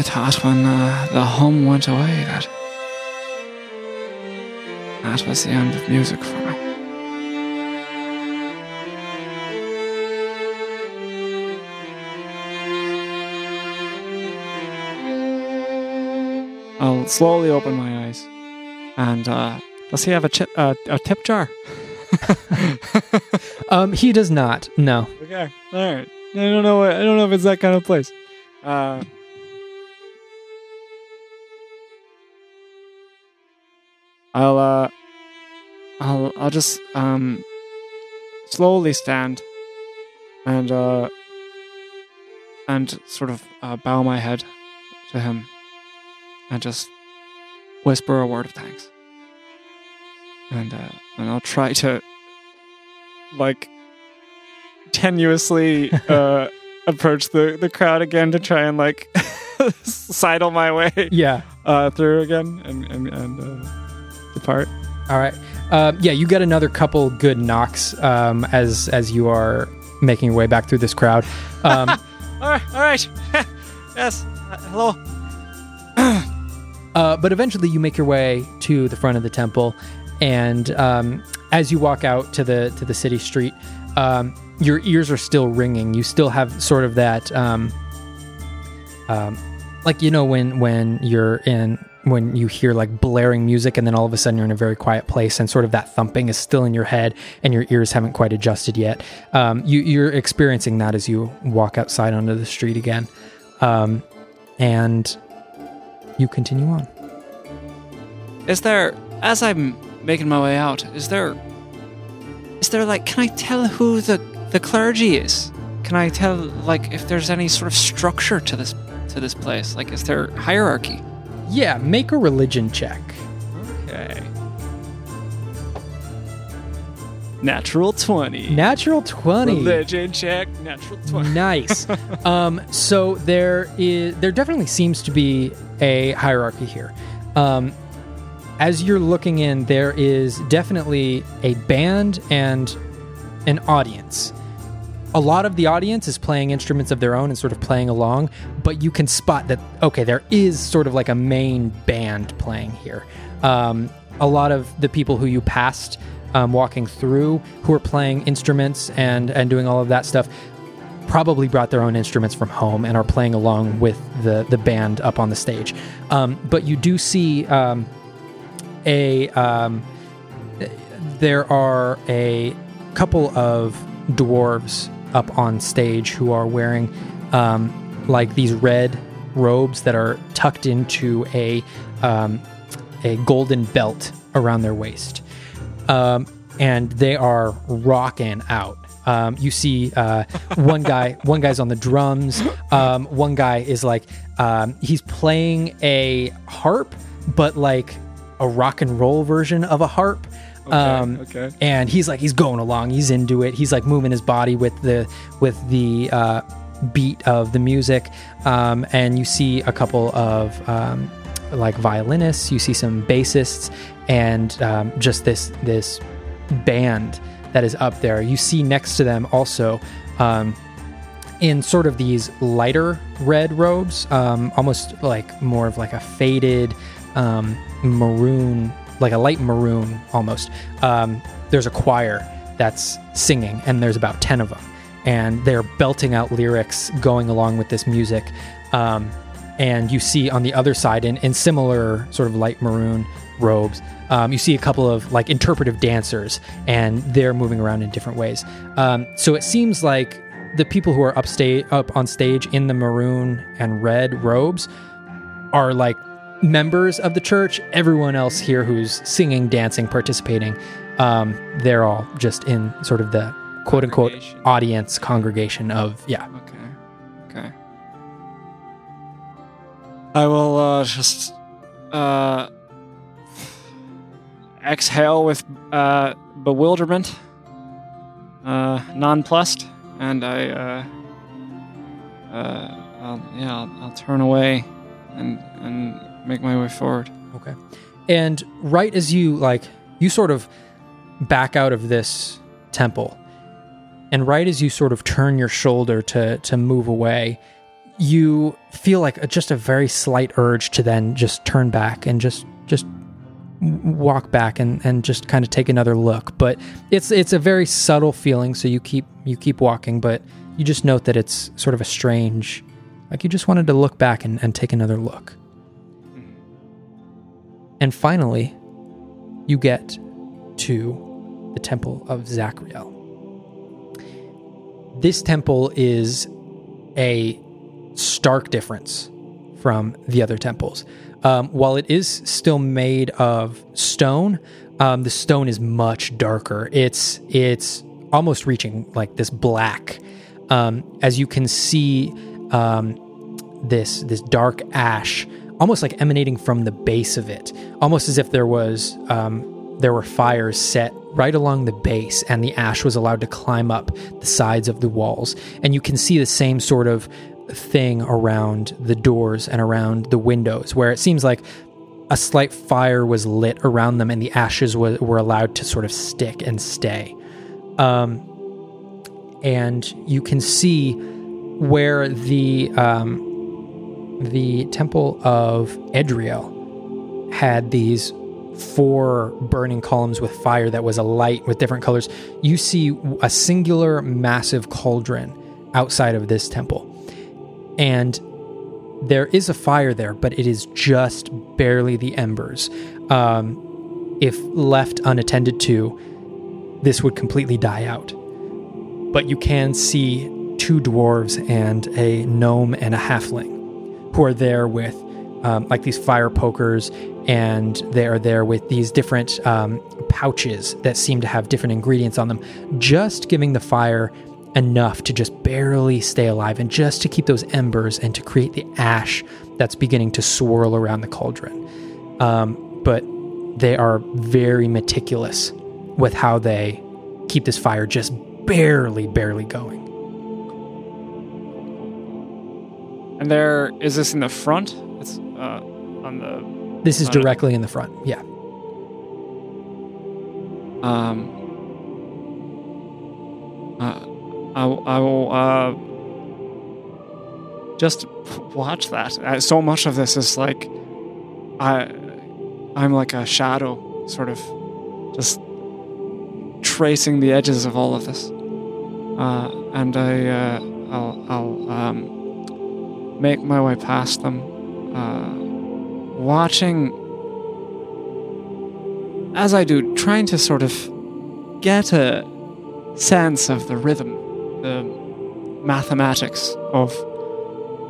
I thought when uh, the hum went away that that was the end of music for me. I'll slowly open my eyes, and uh, does he have a chip, uh, a tip jar? Um, he does not. No. Okay, all right. I don't know. I don't know if it's that kind of place. Uh, I'll uh, I'll I'll just um slowly stand and uh and sort of uh, bow my head to him and just whisper a word of thanks. And uh, and I'll try to like tenuously uh approach the the crowd again to try and like sidle my way Yeah. uh through again and and, and uh, depart. All right. Um, yeah, you get another couple good knocks um, as as you are making your way back through this crowd. Um, All right, all right. yes. Uh, hello. Uh, but eventually, you make your way to the front of the temple, and um, as you walk out to the to the city street, um, your ears are still ringing. You still have sort of that, um, um, like you know when when you're in when you hear like blaring music, and then all of a sudden you're in a very quiet place, and sort of that thumping is still in your head, and your ears haven't quite adjusted yet. Um, you, you're experiencing that as you walk outside onto the street again, um, and you continue on. Is there, as I'm making my way out, is there, is there like, can I tell who the the clergy is? Can I tell like if there's any sort of structure to this to this place? Like, is there hierarchy? Yeah, make a religion check. Okay. Natural twenty. Natural 20. Religion check. Natural twenty. Nice. um, so there is there definitely seems to be a hierarchy here. Um, as you're looking in, there is definitely a band and an audience. A lot of the audience is playing instruments of their own and sort of playing along, but you can spot that okay, there is sort of like a main band playing here. Um, a lot of the people who you passed um, walking through who are playing instruments and and doing all of that stuff probably brought their own instruments from home and are playing along with the the band up on the stage. Um, but you do see um, a um, there are a couple of dwarves up on stage who are wearing um, like these red robes that are tucked into a um, a golden belt around their waist, um, and they are rocking out. Um, you see uh, one guy, one guy's on the drums. Um, one guy is like um, he's playing a harp, but like a rock and roll version of a harp. Um, okay. and he's like he's going along. He's into it. He's like moving his body with the with the uh, beat of the music. Um, and you see a couple of um, like violinists. You see some bassists and um, just this this band that is up there. You see next to them also um, in sort of these lighter red robes um, almost like more of like a faded um, maroon like a light maroon almost. Um, there's a choir that's singing, and there's about 10 of them. And they're belting out lyrics going along with this music. Um, and you see on the other side, in, in similar sort of light maroon robes, um, you see a couple of like interpretive dancers, and they're moving around in different ways. Um, so it seems like the people who are upstate, up on stage in the maroon and red robes are like members of the church. Everyone else here who's singing, dancing, participating, um, they're all just in sort of the quote unquote Congregation. audience congregation of yeah. Okay. Okay. I will uh, just uh, exhale with uh, bewilderment, uh, nonplussed, and I, uh, uh, I'll, yeah, I'll, I'll turn away and and make my way forward. Okay. And right as you like you sort of back out of this temple and right as you sort of turn your shoulder to to move away, you feel like a, just a very slight urge to then just turn back and just just walk back and and just kind of take another look. But it's it's a very subtle feeling so you keep you keep walking but you just note that it's sort of a strange like you just wanted to look back and, and take another look. And finally, you get to the Temple of Zachriel. This temple is a stark difference from the other temples. Um, while it is still made of stone, um, the stone is much darker. It's it's almost reaching like this black. Um, as you can see, um, this this dark ash almost like emanating from the base of it almost as if there was um, there were fires set right along the base and the ash was allowed to climb up the sides of the walls. And you can see the same sort of thing around the doors and around the windows where it seems like a slight fire was lit around them and the ashes wa- were allowed to sort of stick and stay. Um, and you can see where the um, the temple of Edriel had these four burning columns with fire that was alight with different colors. You see a singular massive cauldron outside of this temple. And there is a fire there, but it is just barely the embers. Um, if left unattended to, this would completely die out. But you can see two dwarves and a gnome and a halfling who are there with um, like these fire pokers, and they are there with these different um, pouches that seem to have different ingredients on them, just giving the fire enough to just barely stay alive and just to keep those embers and to create the ash that's beginning to swirl around the cauldron. Um, but they are very meticulous with how they keep this fire just barely, barely going. And there is this in the front. It's uh, on the This is Got it. directly in the front. Yeah. Um, uh, I, I will uh, just watch that. Uh, so much of this is like I, I'm like a shadow, sort of, just tracing the edges of all of this. Uh, and I, uh, I'll, I'll um, make my way past them, uh, watching as I do, trying to sort of get a sense of the rhythm, the mathematics of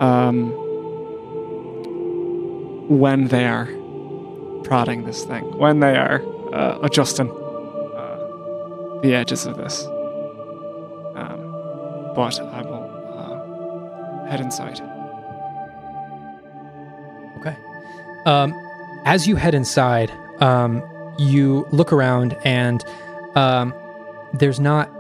um, when they are prodding this thing, when they are uh, adjusting uh, the edges of this. Um, but I will uh, head inside. Um, as you head inside, um, you look around and um, there's not.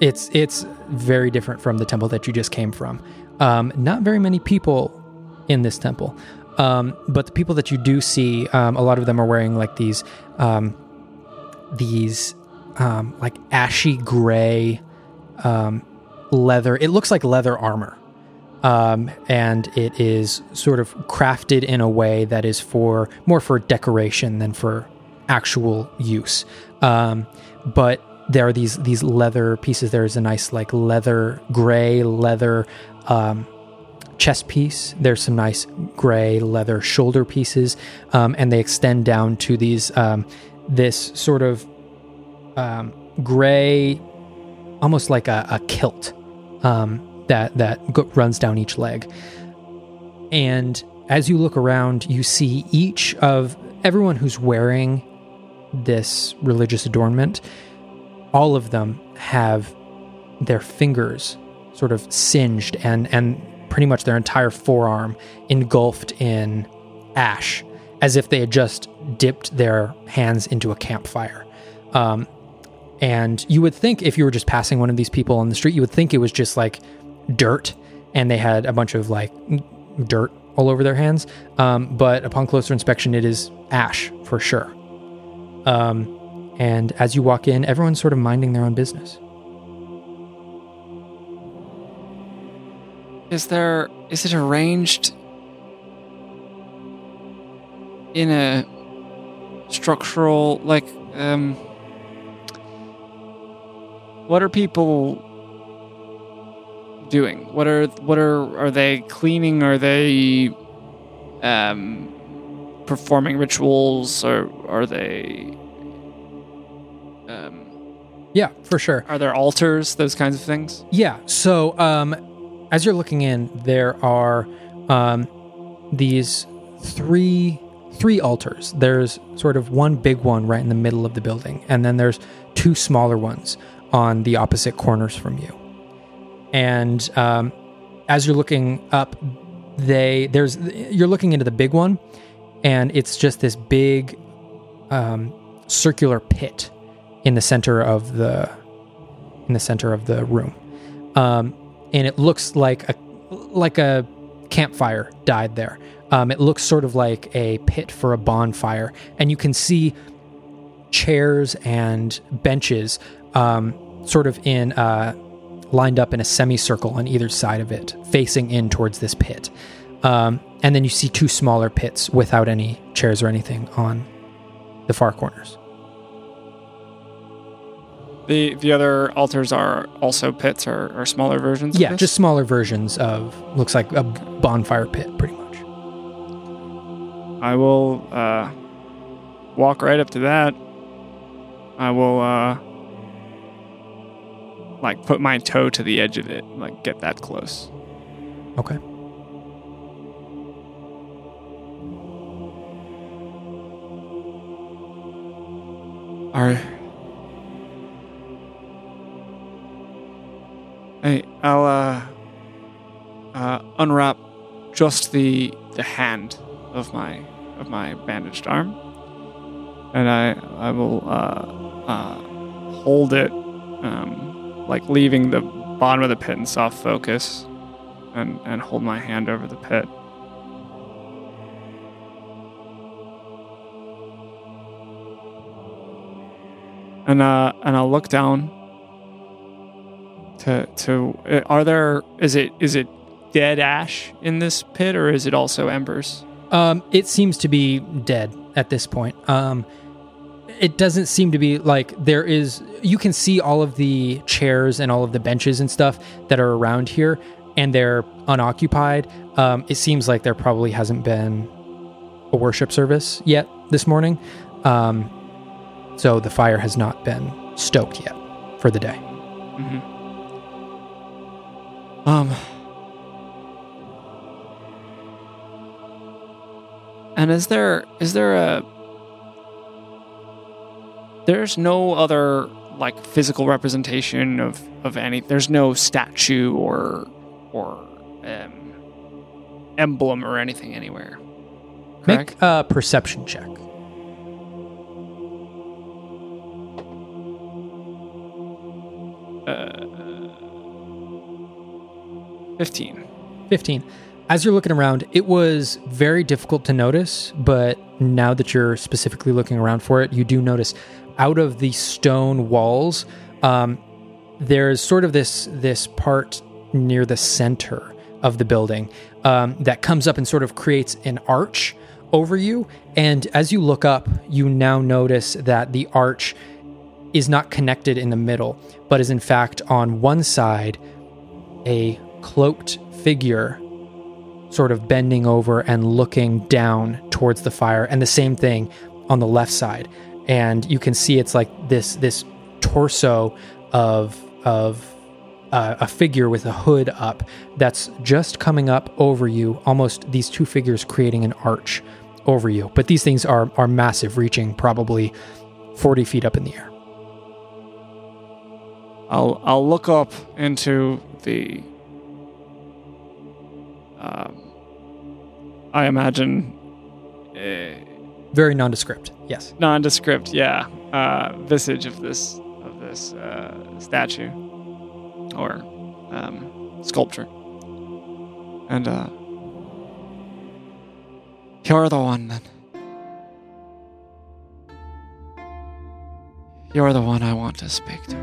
It's it's very different from the temple that you just came from. Um, not very many people in this temple, um, but the people that you do see, um, a lot of them are wearing like these um, these um, like ashy gray um, leather. It looks like leather armor um, and it is sort of crafted in a way that is for more for decoration than for actual use. Um, but there are these these leather pieces. There is a nice like leather gray leather um, chest piece. There's some nice gray leather shoulder pieces, um, and they extend down to these um, this sort of um, gray, almost like a, a kilt. That that go- runs down each leg. And as you look around, you see each of everyone who's wearing this religious adornment. All of them have their fingers sort of singed and and pretty much their entire forearm engulfed in ash as if they had just dipped their hands into a campfire. Um, and you would think if you were just passing one of these people on the street, you would think it was just like dirt and they had a bunch of like dirt all over their hands. Um, but upon closer inspection, it is ash for sure. Um, and as you walk in, everyone's sort of minding their own business. Is there is it arranged in a structural like um what are people doing? What are what are are they cleaning? Are they um performing rituals or are they um Yeah, for sure. are there altars, those kinds of things? Yeah. So, um, as you're looking in, there are um, these three three altars. There's sort of one big one right in the middle of the building, and then there's two smaller ones on the opposite corners from you. And um, as you're looking up, they there's you're looking into the big one, and it's just this big um, circular pit in the center of the in the center of the room, um, and it looks like a like a campfire died there. Um, it looks sort of like a pit for a bonfire, and you can see chairs and benches um, sort of in uh, lined up in a semicircle on either side of it, facing in towards this pit. Um, and then you see two smaller pits without any chairs or anything on the far corners. The the other altars are also pits or, or smaller versions. Yeah, just smaller versions of looks like a bonfire pit, pretty much. I will uh, walk right up to that. I will uh, like put my toe to the edge of it, like get that close. Okay. Are Hey, I'll uh, uh, unwrap just the the hand of my of my bandaged arm, and I I will uh, uh, hold it, um, like leaving the bottom of the pit in soft focus, and and hold my hand over the pit. And uh, and I'll look down to to are there is it is it dead ash in this pit or is it also embers? Um, it seems to be dead at this point. Um, it doesn't seem to be like there is. You can see all of the chairs and all of the benches and stuff that are around here, and they're unoccupied. Um, it seems like there probably hasn't been a worship service yet this morning, um, so the fire has not been stoked yet for the day. Um. And is there is there a there's no other like physical representation of of any there's no statue or or um, emblem or anything anywhere. Correct? Make a perception check. Fifteen. 15. As you're looking around, it was very difficult to notice, but now that you're specifically looking around for it, you do notice out of the stone walls, um, there's sort of this this part near the center of the building um, that comes up and sort of creates an arch over you. And as you look up, you now notice that the arch is not connected in the middle, but is in fact on one side a cloaked figure sort of bending over and looking down towards the fire and the same thing on the left side and you can see it's like this this torso of of uh, a figure with a hood up that's just coming up over you almost these two figures creating an arch over you but these things are are massive reaching probably 40 feet up in the air I'll I'll look up into the. Um, I imagine. Uh, Very nondescript. Yes. nondescript, yeah, uh, visage of this of this uh, statue or um, sculpture, and uh, you're the one then. You're the one I want to speak to.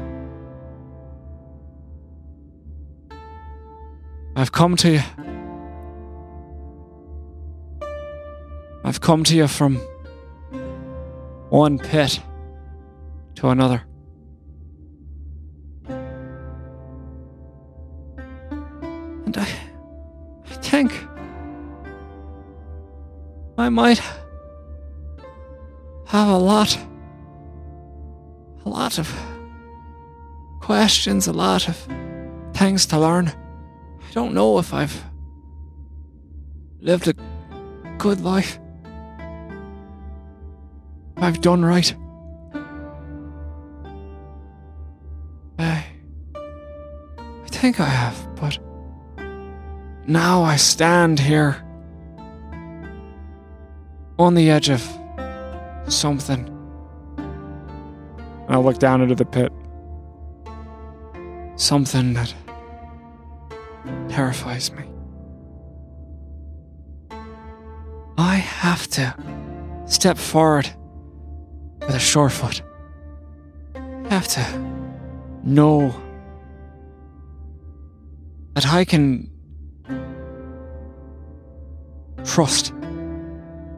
I've come to you. I've come to you from one pit to another. And I, I think I might have a lot, a lot of questions, a lot of things to learn. I don't know if I've lived a good life. I've done right. I. I think I have, but. Now I stand here. On the edge of. something. I'll look down into the pit. Something that. terrifies me. I have to step forward with a sure foot. Have to know that I can trust.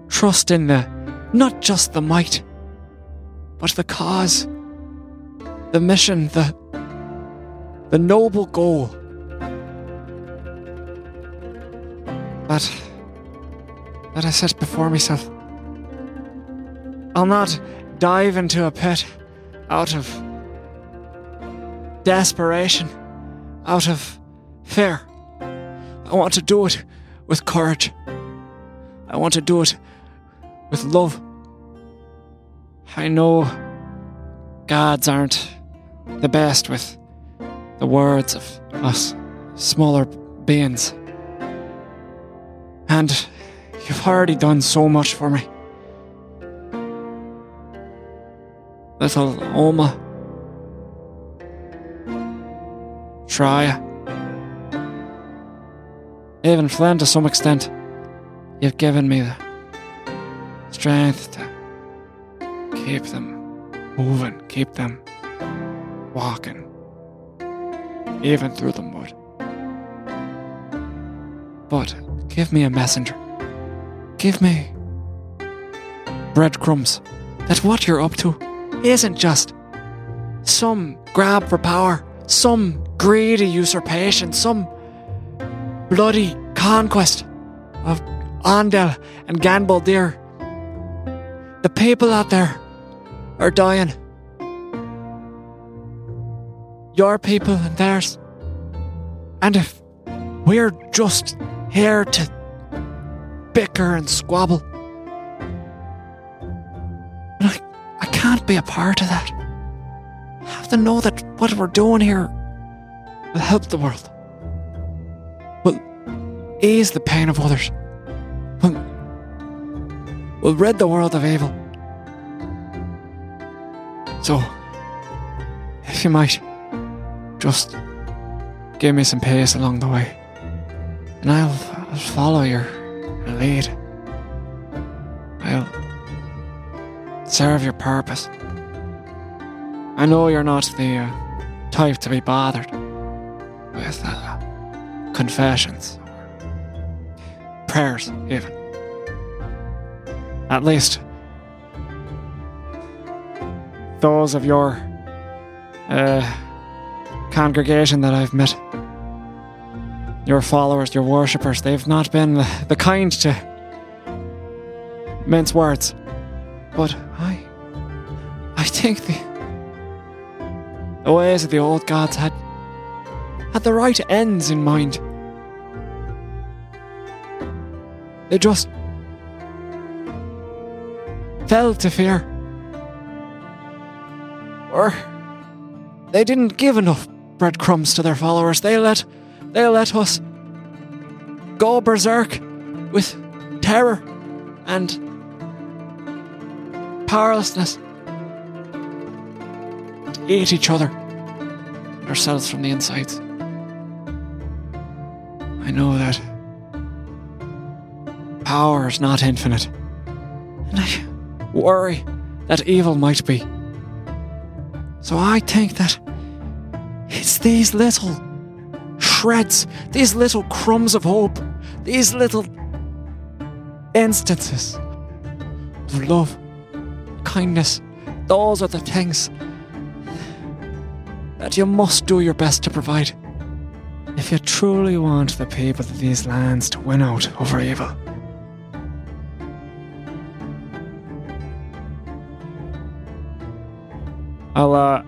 Trust in the not just the might, but the cause, the mission, the the noble goal. That that I set before myself. I'll not dive into a pit out of desperation, out of fear. I want to do it with courage. I want to do it with love. I know gods aren't the best with the words of us smaller beings. And you've already done so much for me. Little Oma. Try. Even Flynn to some extent. You've given me the strength to keep them moving, keep them walking, even through the mud. But give me a messenger. Give me breadcrumbs that what you're up to isn't just some grab for power, some greedy usurpation, some bloody conquest of Andel and Ganbaldir. The people out there are dying. Your people and theirs. And if we're just here to bicker and squabble, can't be a part of that. I have to know that what we're doing here will help the world. Will ease the pain of others. Will, will rid the world of evil. So, if you might, just give me some pace along the way, and I'll, I'll follow your lead. I'll serve your purpose. I know you're not the uh, type to be bothered with uh, confessions prayers, even. At least those of your uh, congregation that I've met, your followers, your worshippers, they've not been the kind to mince words. But I, think the the ways of the old gods had had the right ends in mind. They just fell to fear. Or they didn't give enough breadcrumbs to their followers. They let they let us go berserk with terror and powerlessness. Eat each other, ourselves from the insides. I know that power is not infinite, and I worry that evil might be. So I think that it's these little shreds, these little crumbs of hope, these little instances of love, kindness. Those are the things that you must do your best to provide if you truly want the people of these lands to win out over evil. I'll uh,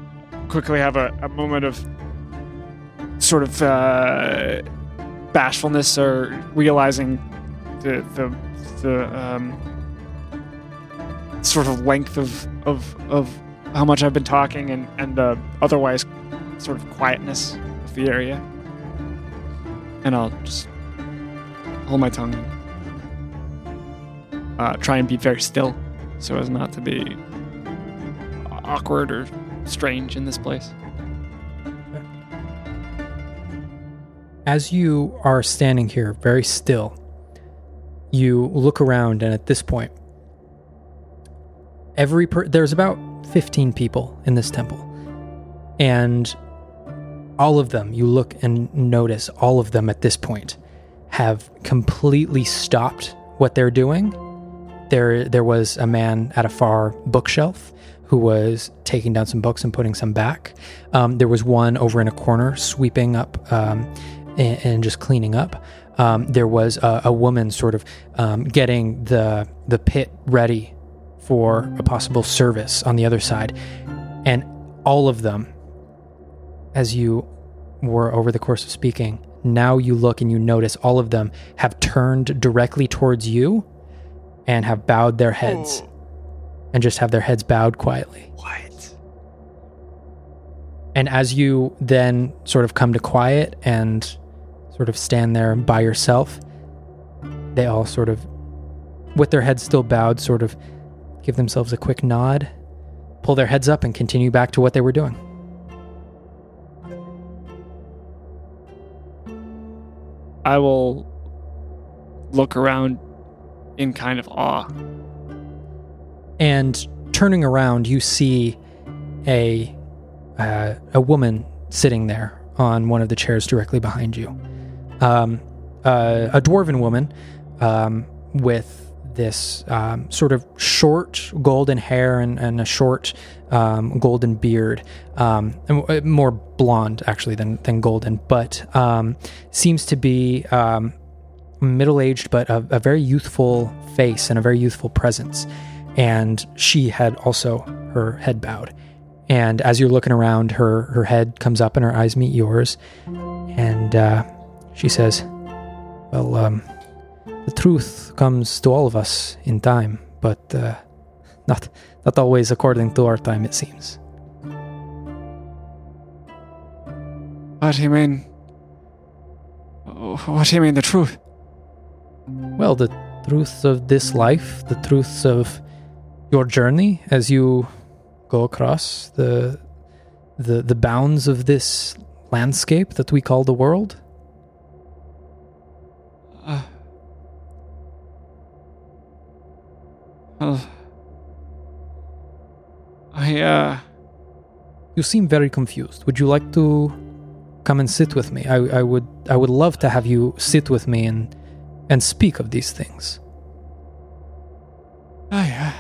quickly have a, a moment of sort of uh, bashfulness or realizing the the the um, sort of length of of of how much I've been talking and and the otherwise sort of quietness of the area, and I'll just hold my tongue and uh, try and be very still, so as not to be awkward or strange in this place. As you are standing here very still, you look around, and at this point, every per- there's about 15 people in this temple, and all of them, you look and notice, all of them at this point have completely stopped what they're doing. There, there was a man at a far bookshelf who was taking down some books and putting some back. Um, there was one over in a corner sweeping up um, and, and, just cleaning up. Um, there was a, a, woman sort of um, getting the the pit ready for a possible service on the other side, and all of them, as you were over the course of speaking, now you look and you notice all of them have turned directly towards you and have bowed their heads. Oh and just have their heads bowed quietly. What? And as you then sort of come to quiet and sort of stand there by yourself, they all sort of, with their heads still bowed, sort of give themselves a quick nod, pull their heads up, and continue back to what they were doing. I will look around in kind of awe and turning around, you see a uh, a woman sitting there on one of the chairs directly behind you. Um, uh, a dwarven woman um, with this um, sort of short golden hair and, and a short um, golden beard, um, uh, more blonde actually than than golden, but um, seems to be um, middle aged, but a, a, very youthful face and a very youthful presence and she had also her head bowed. And as you're looking around, her her head comes up and her eyes meet yours, and uh, she says, "Well, um, the truth comes to all of us in time, but uh, not not always according to our time, it seems." What do you mean? What do you mean the truth? Well, the truths of this life, the truths of your journey as you go across the the the bounds of this landscape that we call the world? Uh, well, I uh. You seem very confused. Would you like to come and sit with me? I, I would I would love to have you sit with me and and speak of these things. I, uh,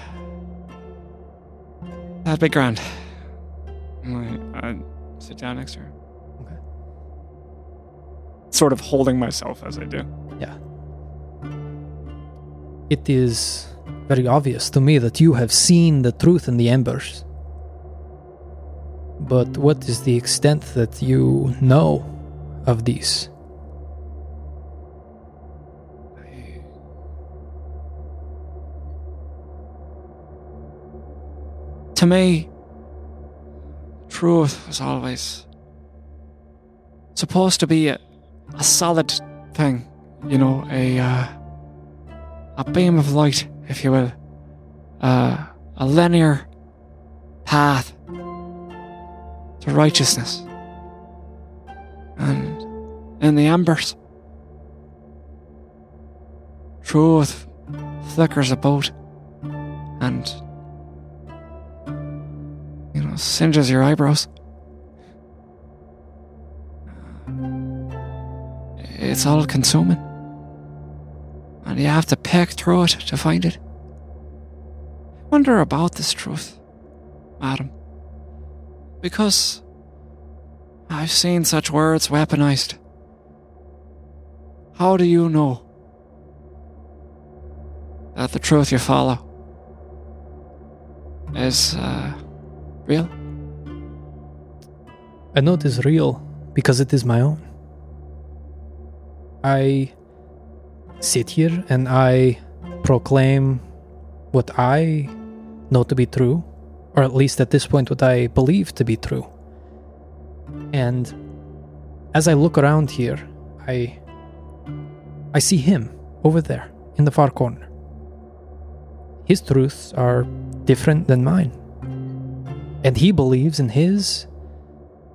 That'd be grand. I sit down next to her. Okay. Sort of holding myself as I do. Yeah. It is very obvious to me that you have seen the truth in the embers. But what is the extent that you know of these? To me, truth was always supposed to be a, a solid thing, you know, a uh, a beam of light, if you will, uh, a linear path to righteousness. And in the embers, truth flickers about and you know singes your eyebrows. It's all consuming. And you have to peck through it to find it. Wonder about this truth, madam. Because I've seen such words weaponized. How do you know that the truth you follow is uh, real? I know it is real because it is my own. I sit here and I proclaim what I know to be true, or at least at this point, what I believe to be true. And as I look around here, I I see him over there in the far corner. His truths are different than mine. And he believes in his,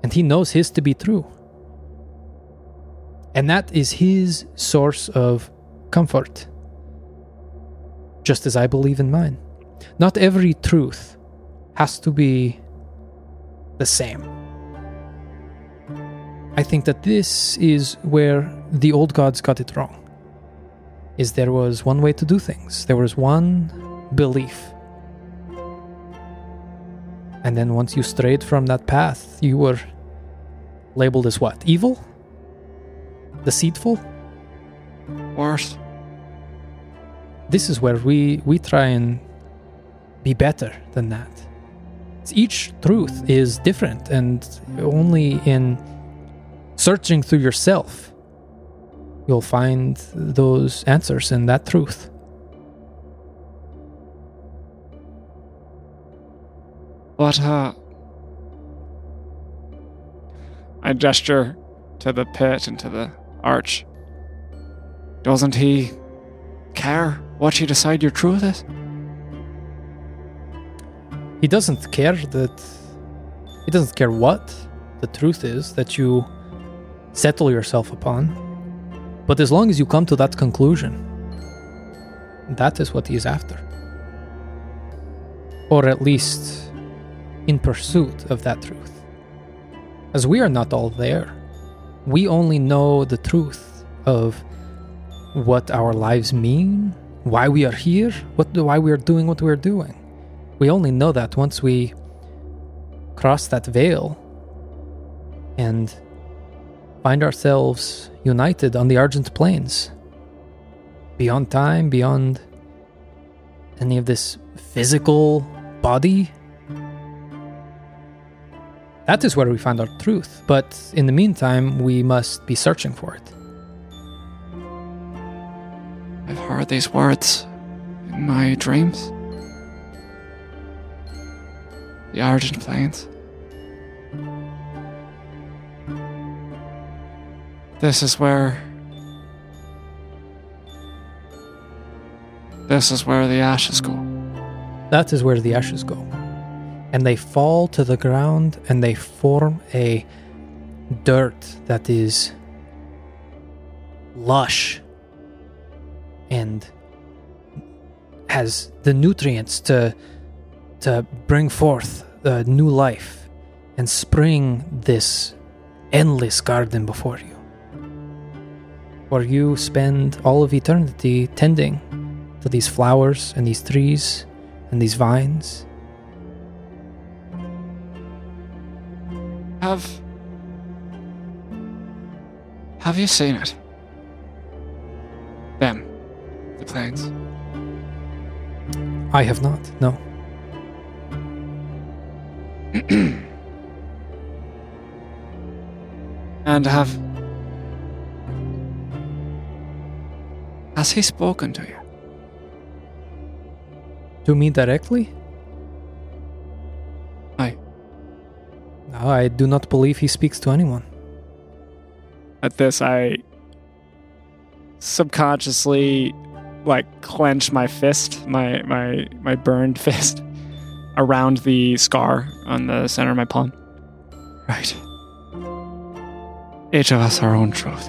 and he knows his to be true. And that is his source of comfort, just as I believe in mine. Not every truth has to be the same. I think that this is where the old gods got it wrong. Is there was one way to do things. There was one belief. And then once you strayed from that path, you were labeled as what? Evil? Deceitful? Worse. This is where we we try and be better than that. Each truth is different and only in searching through yourself you'll find those answers in that truth. But, uh. I gesture to the pit and to the arch. Doesn't he care what you decide your truth is? He doesn't care that. He doesn't care what the truth is that you settle yourself upon. But as long as you come to that conclusion, that is what he is after. Or at least in pursuit of that truth. As we are not all there, we only know the truth of what our lives mean, why we are here, what why we are doing what we are doing. We only know that once we cross that veil and find ourselves united on the Argent Plains. Beyond time, beyond any of this physical body. That is where we find our truth, but in the meantime, we must be searching for it. I've heard these words in my dreams. The Argent Plains. This is where. This is where the ashes go. That is where the ashes go. And they fall to the ground and they form a dirt that is lush and has the nutrients to to bring forth a new life and spring this endless garden before you. Where you spend all of eternity tending to these flowers and these trees and these vines. Have. Have you seen it? Them. The plains. I have not, no. and have. Has he spoken to you? To me directly? I. No, I do not believe he speaks to anyone. At this, I subconsciously like clench my fist, my my my burned fist, around the scar on the center of my palm. Right. Each of us our own truth.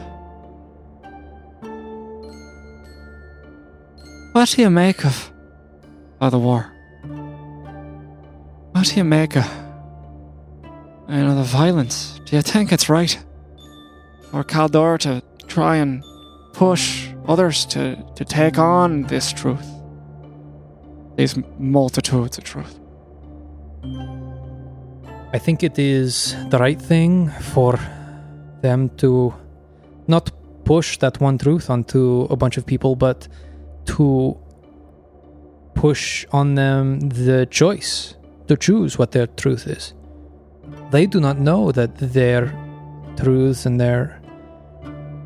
What do you make of, of the war? What do you make of, you know, the violence? Do you think it's right for Caldor to try and push others to, to take on this truth? These multitudes of truth. I think it is the right thing for them to not push that one truth onto a bunch of people, but to push on them the choice to choose what their truth is. They do not know that their truths and their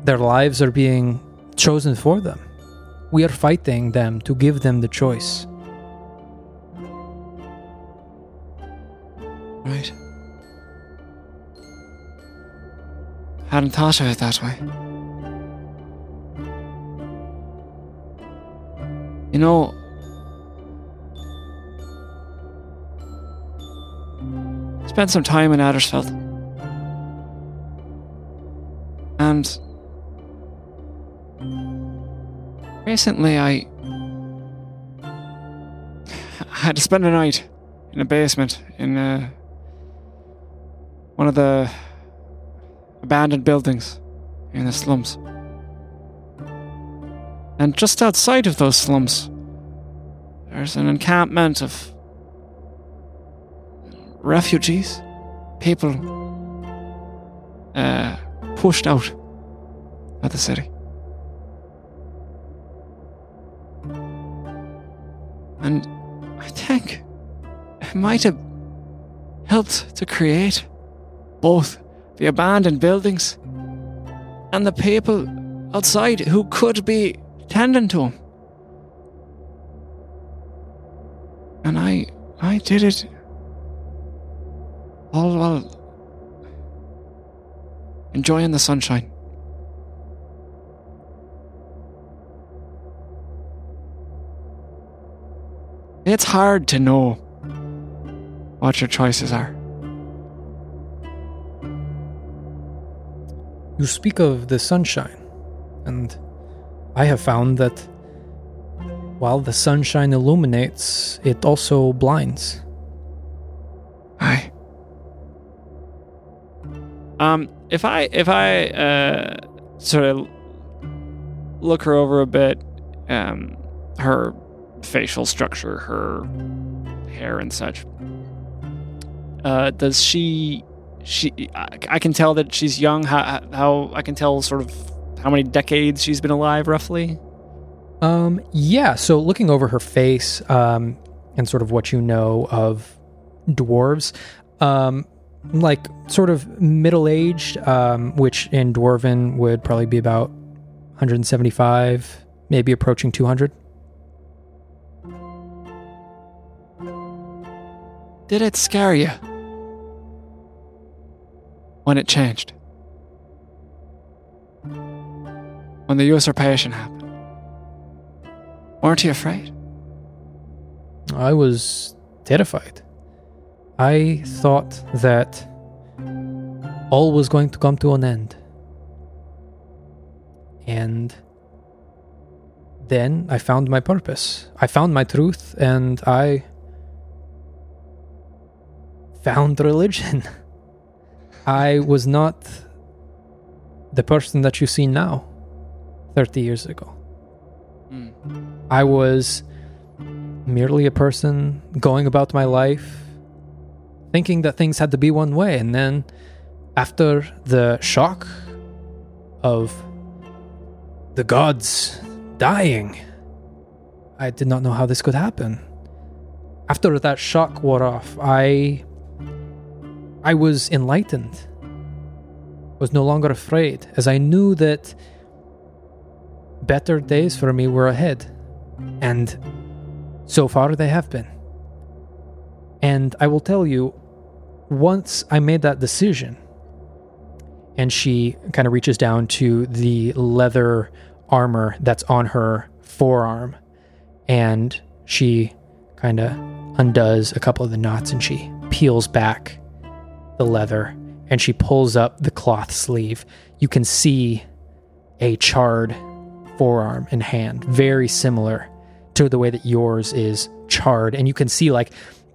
their lives are being chosen for them. We are fighting them to give them the choice. Right. I hadn't thought of it that way. You know, spent some time in Addersfeld. And recently I had to spend a night in a basement in uh, one of the abandoned buildings in the slums. And just outside of those slums, there's an encampment of refugees, people uh, pushed out of the city. And I think it might have helped to create both the abandoned buildings and the people outside who could be tending to him. And I I did it all while enjoying the sunshine. It's hard to know what your choices are. You speak of the sunshine, and I have found that while the sunshine illuminates, it also blinds. Aye. Um, if I if I uh sort of look her over a bit, um, her facial structure, her hair and such. Uh, does she? She, I, I can tell that she's young. How, how I can tell sort of how many decades she's been alive, roughly. Um, yeah. So looking over her face, um, and sort of what you know of dwarves, um, like sort of middle aged, um, which in dwarven would probably be about 175, maybe approaching 200. Did it scare you when it changed? When the usurpation happened? Weren't you afraid? I was terrified. I thought that all was going to come to an end. And then I found my purpose. I found my truth and I found religion. I was not the person that you see now 30 years ago. Mm. I was merely a person going about my life thinking that things had to be one way. And then after the shock of the gods dying, I did not know how this could happen. After that shock wore off, I I was enlightened. Was no longer afraid, as I knew that better days for me were ahead. And so far they have been. And I will tell you, once I made that decision, and she kind of reaches down to the leather armor that's on her forearm, and she kind of undoes a couple of the knots and she peels back the leather and she pulls up the cloth sleeve. You can see a charred forearm and hand, very similar to the way that yours is charred. And you can see like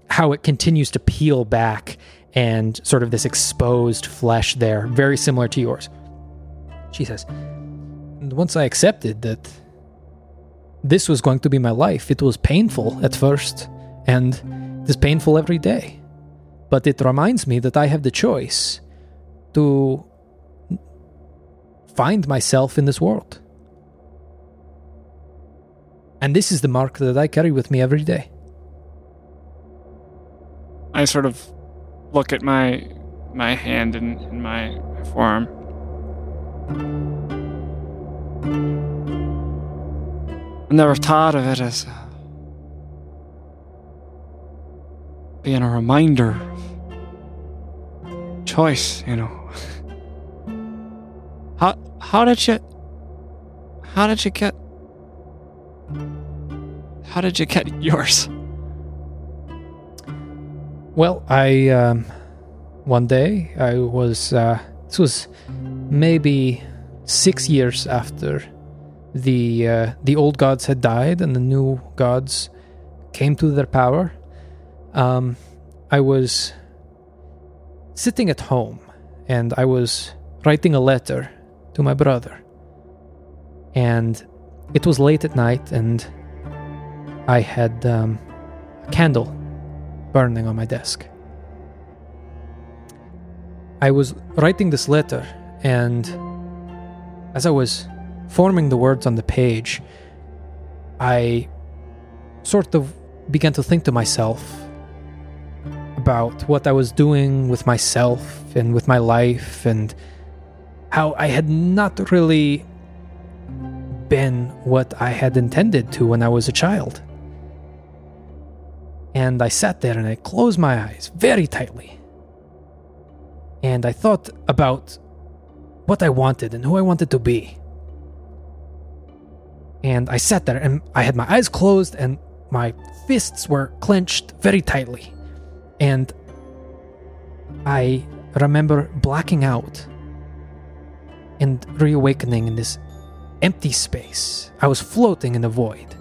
how it continues to peel back and sort of this exposed flesh there, very similar to yours. She says, Once I accepted that this was going to be my life, it was painful at first, and it is painful every day. But it reminds me that I have the choice to find myself in this world. And this is the mark that I carry with me every day. I sort of look at my my hand and, and my, forearm. I never thought of it as being a reminder, choice. You know. how how did you how did you get how did you get yours? Well, I um, one day I was uh, this was maybe six years after the uh, the old gods had died and the new gods came to their power. Um, I was sitting at home and I was writing a letter to my brother, and it was late at night and I had um, a candle burning on my desk. I was writing this letter, and as I was forming the words on the page, I sort of began to think to myself about what I was doing with myself and with my life, and how I had not really been what I had intended to when I was a child. And I sat there and I closed my eyes very tightly. And I thought about what I wanted and who I wanted to be. And I sat there and I had my eyes closed and my fists were clenched very tightly. And I remember blacking out and reawakening in this empty space. I was floating in the void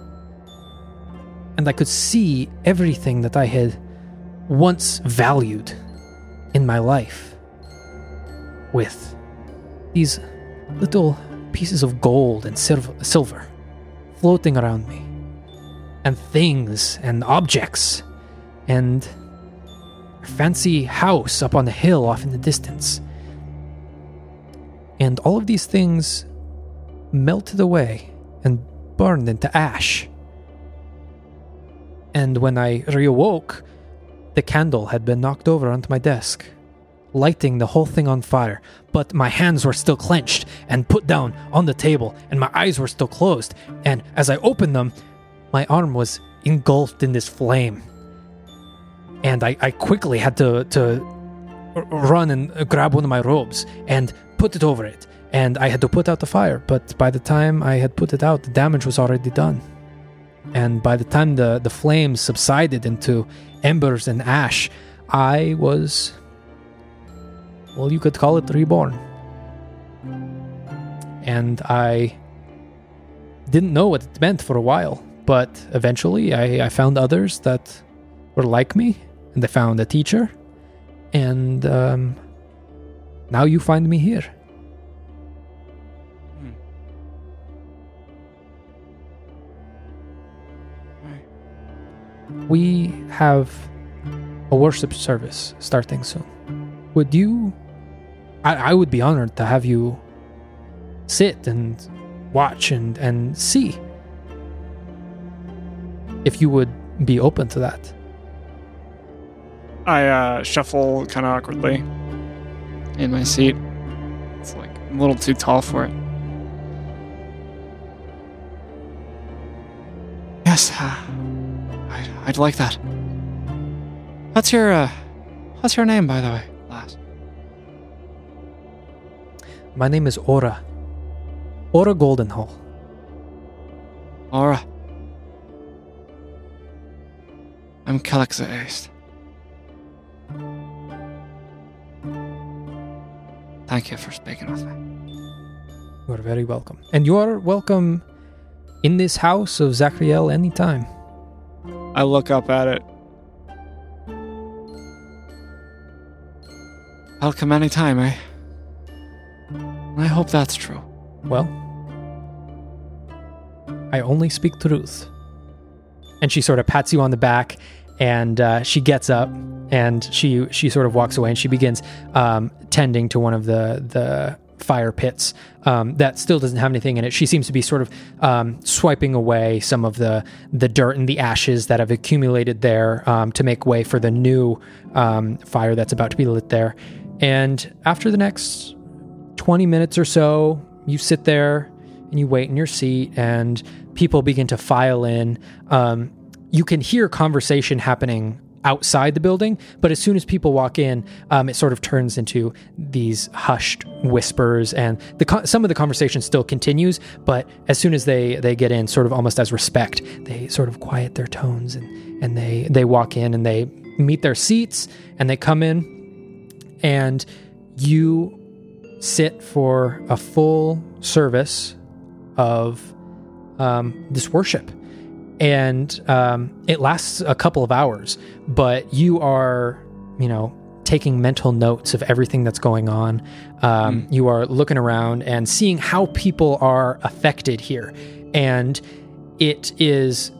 and I could see everything that I had once valued in my life with these little pieces of gold and silver floating around me, and things and objects, and fancy house up on the hill off in the distance. And all of these things melted away and burned into ash and when I reawoke, the candle had been knocked over onto my desk, lighting the whole thing on fire. But my hands were still clenched and put down on the table, and my eyes were still closed. And as I opened them, my arm was engulfed in this flame. And I, I quickly had to, to run and grab one of my robes and put it over it. And I had to put out the fire, but by the time I had put it out, the damage was already done. And by the time the, the flames subsided into embers and ash, I was, well, you could call it reborn. And I didn't know what it meant for a while, but eventually I, I found others that were like me, and I found a teacher, and um, now you find me here. we have a worship service starting soon. Would you? I, I would be honored to have you sit and watch and, and see if you would be open to that. I uh, shuffle kind of awkwardly in my seat. It's like I'm a little too tall for it. Yes, uh, I'd like that. What's your, uh, What's your name, by the way, lass? My name is Ora. Ora Goldenhull. Aura. I'm Calixa East. Thank you for speaking with me. You are very welcome. And you are welcome in this house of Zachriel anytime. I look up at it. Welcome anytime, eh? I hope that's true. Well, I only speak truth. And she sort of pats you on the back, and uh, she gets up and she she sort of walks away and she begins um, tending to one of the the fire pits um, that still doesn't have anything in it. She seems to be sort of um, swiping away some of the the dirt and the ashes that have accumulated there um, to make way for the new um, fire that's about to be lit there. And after the next 20 minutes or so, you sit there and you wait in your seat, and people begin to file in. Um, you can hear conversation happening outside the building, but as soon as people walk in, um, it sort of turns into these hushed whispers, and the some of the conversation still continues. But as soon as they they get in, sort of almost as respect, they sort of quiet their tones and and they they walk in and they meet their seats and they come in, and you sit for a full service of um, this worship. And um, it lasts a couple of hours, but you are, you know, taking mental notes of everything that's going on. Um, You are looking around and seeing how people are affected here. And it is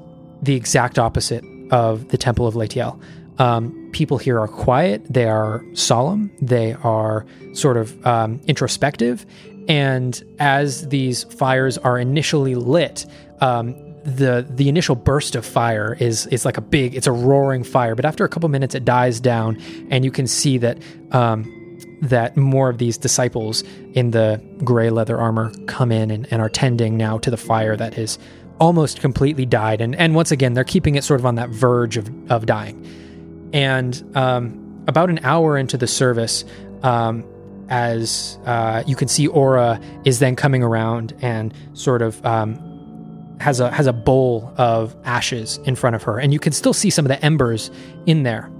the exact opposite of the Temple of Latiel. Um, people here are quiet, they are solemn, they are sort of um, introspective. And as these fires are initially lit, um, the the initial burst of fire is is like a big, it's a roaring fire. But after a couple minutes, it dies down, and you can see that um, that more of these disciples in the gray leather armor come in and, and are tending now to the fire that has almost completely died. And and once again, they're keeping it sort of on that verge of of dying. And um, about an hour into the service, um, as uh, you can see, Aura is then coming around and sort of um, has a has a bowl of ashes in front of her, and you can still see some of the embers in there.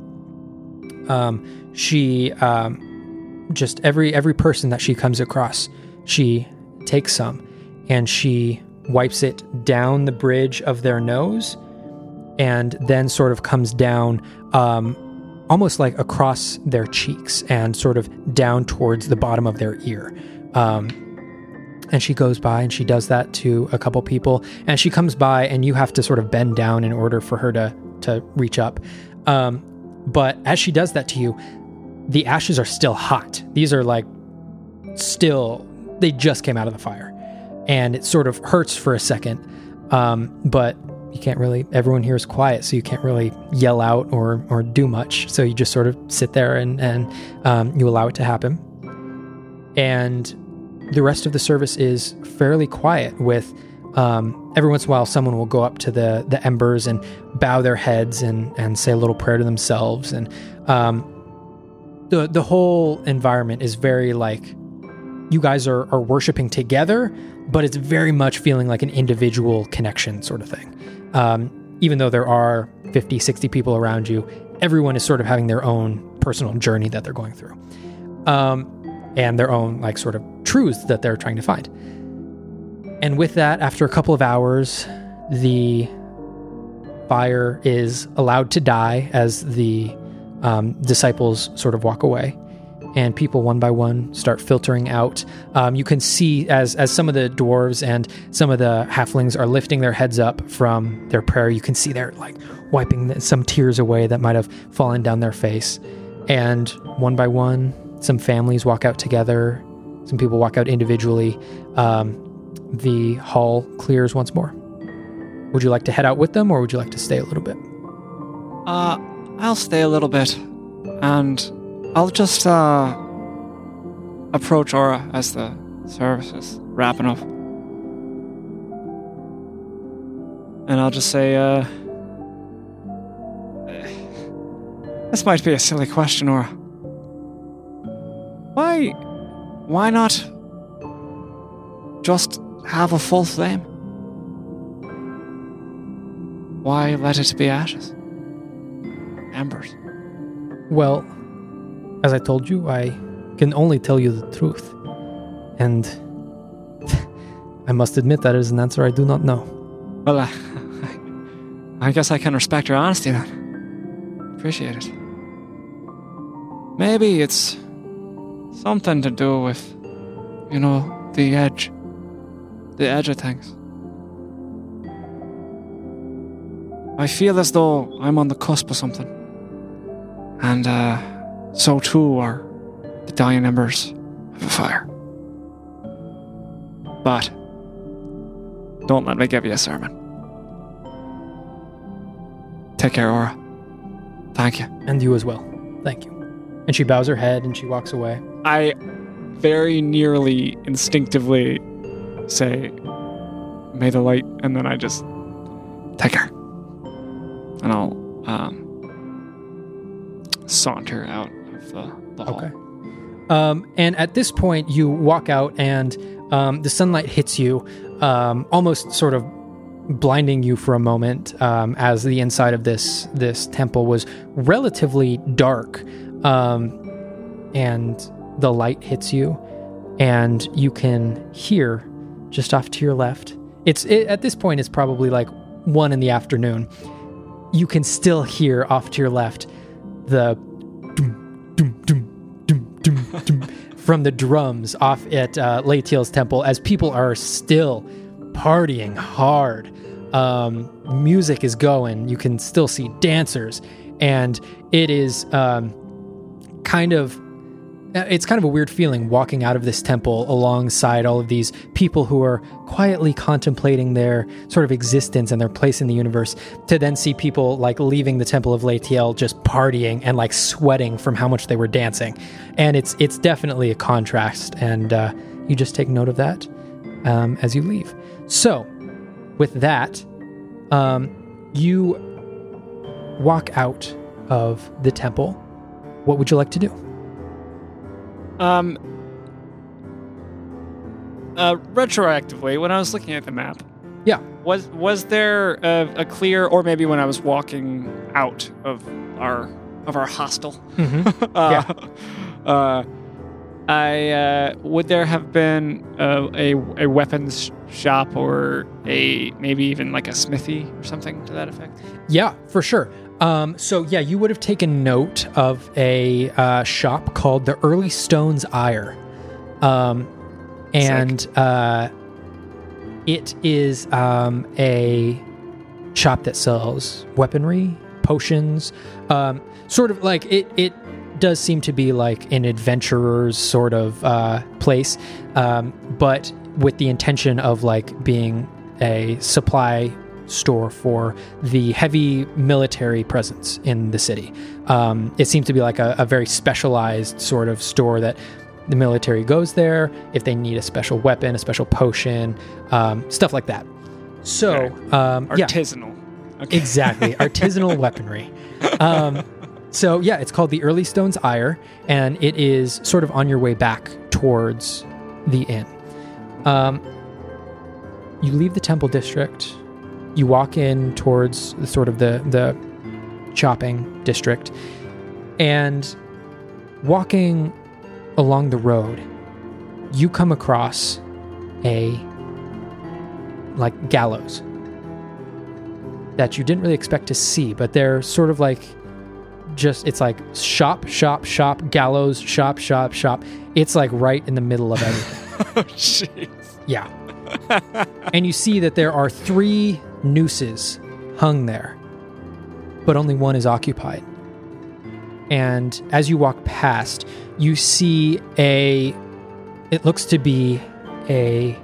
Um, she um, just every every person that she comes across, she takes some, and she wipes it down the bridge of their nose, and then sort of comes down. Um, almost like across their cheeks and sort of down towards the bottom of their ear. Um, and she goes by and she does that to a couple people. And she comes by and you have to sort of bend down in order for her to to reach up. Um, but as she does that to you, the ashes are still hot. These are like still they just came out of the fire, and it sort of hurts for a second. Um, but you can't really everyone here is quiet so you can't really yell out or or do much so you just sort of sit there and and um, you allow it to happen and the rest of the service is fairly quiet with um, every once in a while someone will go up to the the embers and bow their heads and and say a little prayer to themselves and um, the the whole environment is very like you guys are, are worshiping together, but it's very much feeling like an individual connection sort of thing. Um, even though there are 50, 60 people around you, everyone is sort of having their own personal journey that they're going through. And their own, like, sort of truths that they're trying to find. And with that, after a couple of hours, the fire is allowed to die as the um, disciples sort of walk away and people one by one start filtering out. Um, you can see as as some of the dwarves and some of the halflings are lifting their heads up from their prayer. You can see they're like wiping some tears away that might have fallen down their face. And one by one, some families walk out together. Some people walk out individually. Um, the hall clears once more. Would you like to head out with them, or would you like to stay a little bit? Uh, I'll stay a little bit, and I'll just uh approach Aura as the service is wrapping up, and I'll just say, uh, This might be a silly question, Aura. Why. Why not just have a full flame? Why let it be ashes? Embers. Well, as I told you, I can only tell you the truth. And I must admit that is an answer I do not know. Well, uh, I guess I can respect your honesty then. Appreciate it. Maybe it's something to do with, you know, the edge. The edge of things. I feel as though I'm on the cusp of something. And, uh, so too are the dying embers of a fire. But, don't let me give you a sermon. Take care, Aura. Thank you. And you as well. Thank you. And she bows her head and she walks away. I very nearly instinctively say, May the light, and then I just take her. And I'll um, saunter out of the, the hall. Okay. Um, and at this point, you walk out, and um, the sunlight hits you, um, almost sort of blinding you for a moment, um, as the inside of this this temple was relatively dark, um, and the light hits you, and you can hear just off to your left. It's it, at this point, it's probably like one in the afternoon. You can still hear off to your left the dum, dum, dum, dum, dum, dum, from the drums off at uh, temple as people are still partying hard. Um, music is going. You can still see dancers, and it is um, kind of it's kind of a weird feeling walking out of this temple alongside all of these people who are quietly contemplating their sort of existence and their place in the universe to then see people like leaving the temple of Laetiel just partying and like sweating from how much they were dancing. And it's it's definitely a contrast and uh, you just take note of that um, as you leave. So with that um, you walk out of the temple. What would you like to do Um. Uh, retroactively, when I was looking at the map, Yeah. was was there a, a clear, or maybe when I was walking out of our of our hostel, mm-hmm. uh, uh, I uh, would there have been a, a a weapons shop or a maybe even like a smithy or something to that effect? Yeah, for sure. Um, so yeah, you would have taken note of a uh, shop called the Early Stones Ire, um, and uh, it is um, a shop that sells weaponry, potions, um, sort of like it. It does seem to be like an adventurer's sort of uh, place, um, but with the intention of like being a supply store for the heavy military presence in the city. Um, it seems to be like a, a very specialized sort of store that the military goes there if they need a special weapon, a special potion, um, stuff like that. So, Okay. um, yeah, Artisanal. Okay. exactly artisanal weaponry um, so yeah it's called the early stones ire and it is sort of on your way back towards the inn um, you leave the temple district you walk in towards the, sort of the the shopping district and walking along the road you come across a like gallows that you didn't really expect to see, but they're sort of like just it's like shop, shop, shop, gallows, shop, shop, shop. It's like right in the middle of everything. oh, jeez. yeah. and you see that there are three nooses hung there, but only one is occupied. And as you walk past, you see a it looks to be a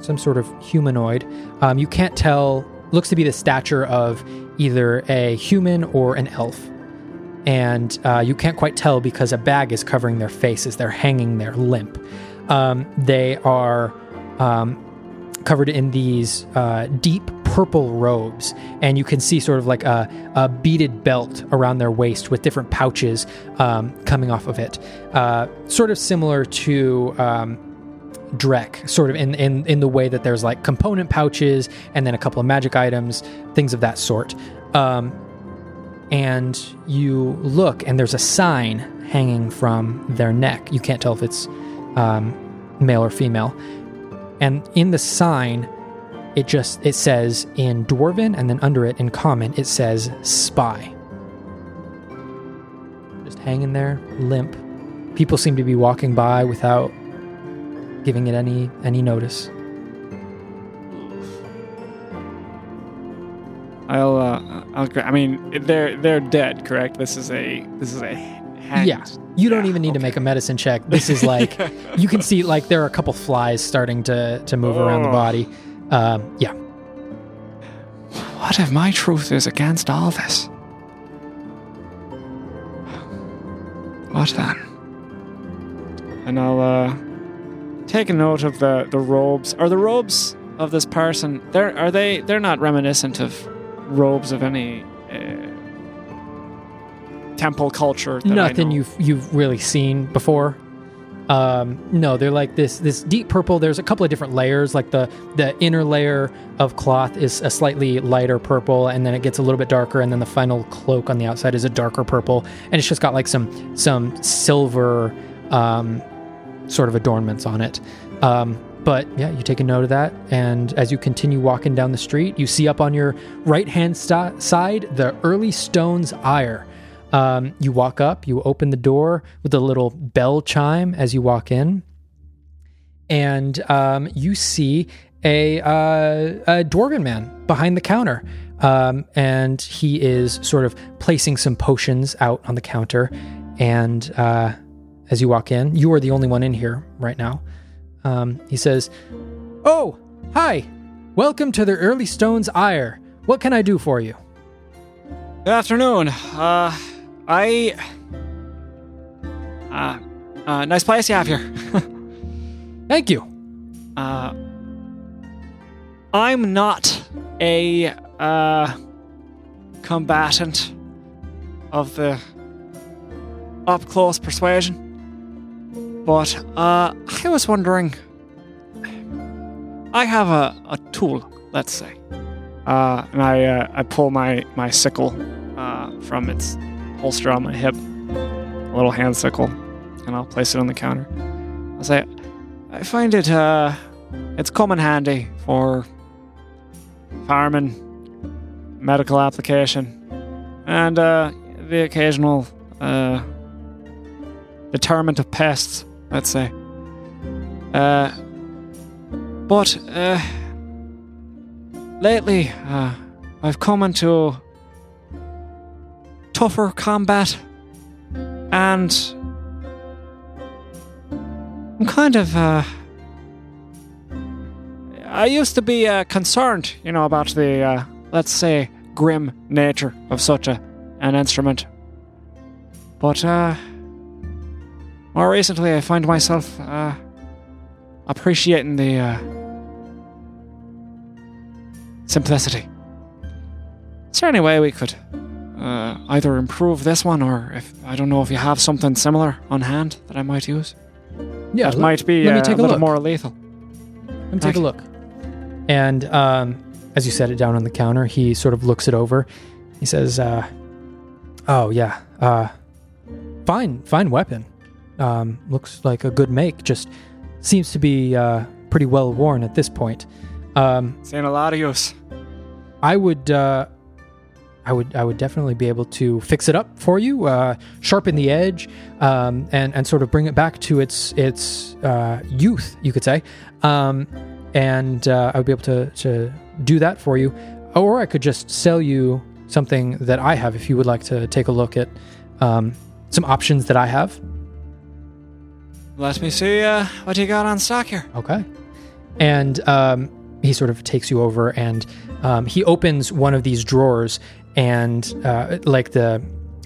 some sort of humanoid. Um, you can't tell. Looks to be the stature of either a human or an elf, and uh, you can't quite tell because a bag is covering their faces. They're hanging there limp. Um, they are um, covered in these uh, deep purple robes, and you can see sort of like a, a beaded belt around their waist with different pouches um, coming off of it, uh, sort of similar to. Um, Drek, sort of in, in in the way that there's like component pouches and then a couple of magic items, things of that sort. Um, and you look, and there's a sign hanging from their neck. You can't tell if it's um, male or female. And in the sign, it just it says in dwarven, and then under it in common, it says spy. Just hanging there, limp. People seem to be walking by without giving it any any notice. I'll. Uh, I'll. I mean, they're they're dead, correct? This is a. This is a. Hanged. Yeah. You don't Yeah, even need to make a medicine check. This is like you can see like there are a couple flies starting to to move around the Oh. body. Um, yeah. What if my truth is against all this? What then? And I'll uh, take a note of the, the robes. Are the robes of this person? They're are they? They're not reminiscent of robes of any uh, temple culture. That I Nothing you've you've really seen before. Um, no, they're like this this deep purple. There's a couple of different layers. Like the the inner layer of cloth is a slightly lighter purple, and then it gets a little bit darker, and then the final cloak on the outside is a darker purple, and it's just got like some some silver um, sort of adornments on it. Um, but yeah, you take a note of that, and as you continue walking down the street, you see up on your right hand st- side the early stones ire. Um, you walk up, you open the door with a little bell chime as you walk in, and um, you see a, uh, a dwarven man behind the counter. Um, and he is sort of placing some potions out on the counter. And uh, as you walk in, you are the only one in here right now. Um, he says, Oh, hi. Welcome to the Early Stones Ire. What can I do for you? Good afternoon. Uh, I. Uh, uh, nice place you have here. Thank you. Uh, I'm not a uh, combatant of the up close persuasion, but uh, I was wondering. I have a, a tool, let's say, uh, and I uh, I pull my my sickle uh, from its holster on my hip, a little hand sickle, and I'll place it on the counter. I'll say, I find it uh, it's come in handy for farming, medical application, and uh, the occasional uh, deterrent of pests, let's say. Uh, but uh, lately, uh, I've come into tougher combat, and I'm kind of. Uh, I used to be uh, concerned, you know, about the, uh, let's say, grim nature of such a an instrument. But uh, more recently, I find myself uh, appreciating the uh, simplicity. Is there any way we could uh, either improve this one, or if I don't know if you have something similar on hand that I might use? Yeah, that might be let me uh, take a a little look. more lethal. Let me take a look. And um, as you set it down on the counter, he sort of looks it over. He says, uh, "Oh yeah, uh, fine, fine weapon. Um, looks like a good make. Just seems to be uh, pretty well worn at this point. Um, Seen a lot of use. I would, uh, I would, I would definitely be able to fix it up for you, uh, sharpen the edge, um, and and sort of bring it back to its its uh, youth, you could say. Um, and uh, I would be able to to do that for you, or I could just sell you something that I have if you would like to take a look at um, some options that I have. Let me see uh, what you got on stock here. Okay. And um, he sort of takes you over and um, he opens one of these drawers and uh, like the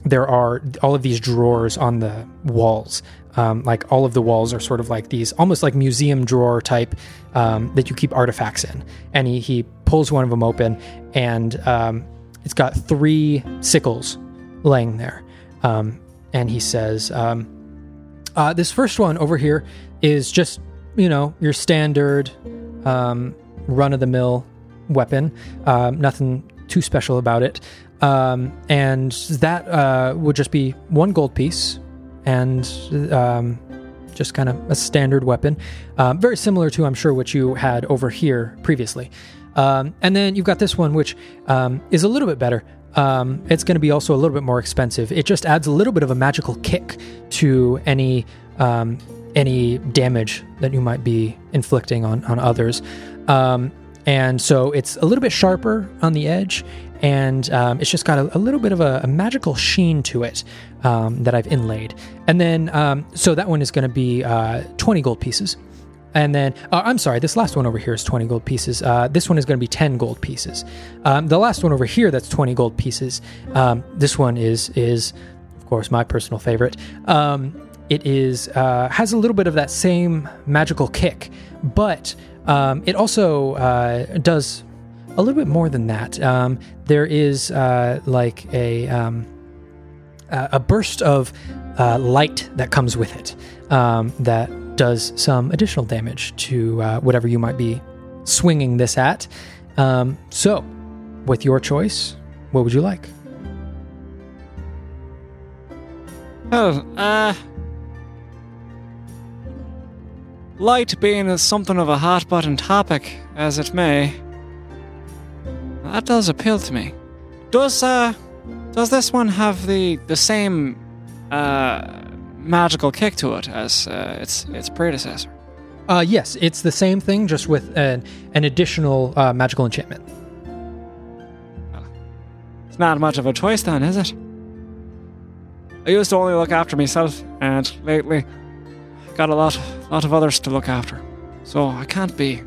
there are all of these drawers on the walls. Um, like all of the walls are sort of like these, almost like museum drawer type um, that you keep artifacts in. And he, he pulls one of them open, and um, it's got three sickles laying there. Um, and he says, um, uh, This first one over here is just, you know, your standard um, run of the mill weapon. Nothing too special about it. Um, and that uh, would just be one gold piece and um, just kind of a standard weapon. Um, very similar to, I'm sure, what you had over here previously. Um, and then you've got this one, which um, is a little bit better. Um, it's going to be also a little bit more expensive. It just adds a little bit of a magical kick to any any damage that you might be inflicting on on others. Um, and so it's a little bit sharper on the edge, and um, it's just got a, a little bit of a, a magical sheen to it um, that I've inlaid. And then, um, so that one is going to be uh, 20 gold pieces. And then, uh, I'm sorry, this last one over here is 20 gold pieces. Uh, this one is going to be 10 gold pieces. Um, the last one over here that's 20 gold pieces. Um, this one is, is, of course, my personal favorite. It is uh, has a little bit of that same magical kick, but um, it also uh, does a little bit more than that. Um, there is uh, like a um, a burst of uh, light that comes with it um, that does some additional damage to uh, whatever you might be swinging this at. Um, so, with your choice, what would you like? Oh, uh. Light being something of a hot button topic, as it may, that does appeal to me. Does, uh. Does this one have the, the same, uh. magical kick to it as uh, its its predecessor? Uh, yes, it's the same thing, just with an, an additional uh, magical enchantment. It's not much of a choice then, is it? I used to only look after myself, and lately, got a lot, lot of others to look after. So I can't be,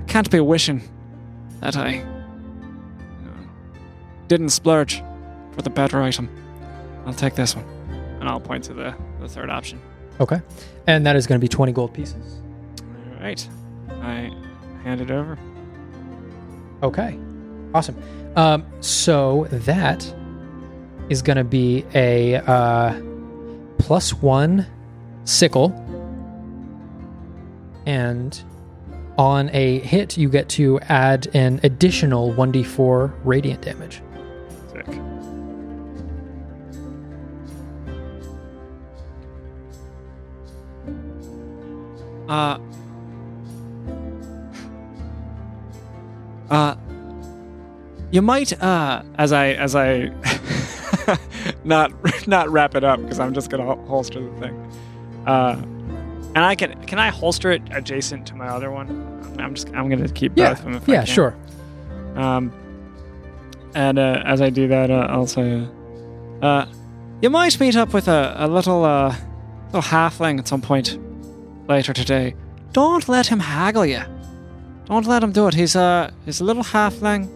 I can't be wishing that I you know, didn't splurge for the better item. I'll take this one, and I'll point to the, the third option. Okay. And that is going to be 20 gold pieces. All right, I hand it over. Okay. Awesome. Um, so that is going to be a uh, plus one sickle. And on a hit, you get to add an additional 1d4 radiant damage. Sick. Uh. Uh. You might, uh, as I, as I, not, not wrap it up because I'm just gonna holster the thing. Uh, and I can, can I holster it adjacent to my other one? I'm just, I'm gonna keep Yeah. both of them. If I Yeah, can. sure. Um, and uh, as I do that, uh, I'll say, uh, you might meet up with a, a little, uh, little halfling at some point later today. Don't let him haggle you. Don't let him do it. He's a, he's a little halfling.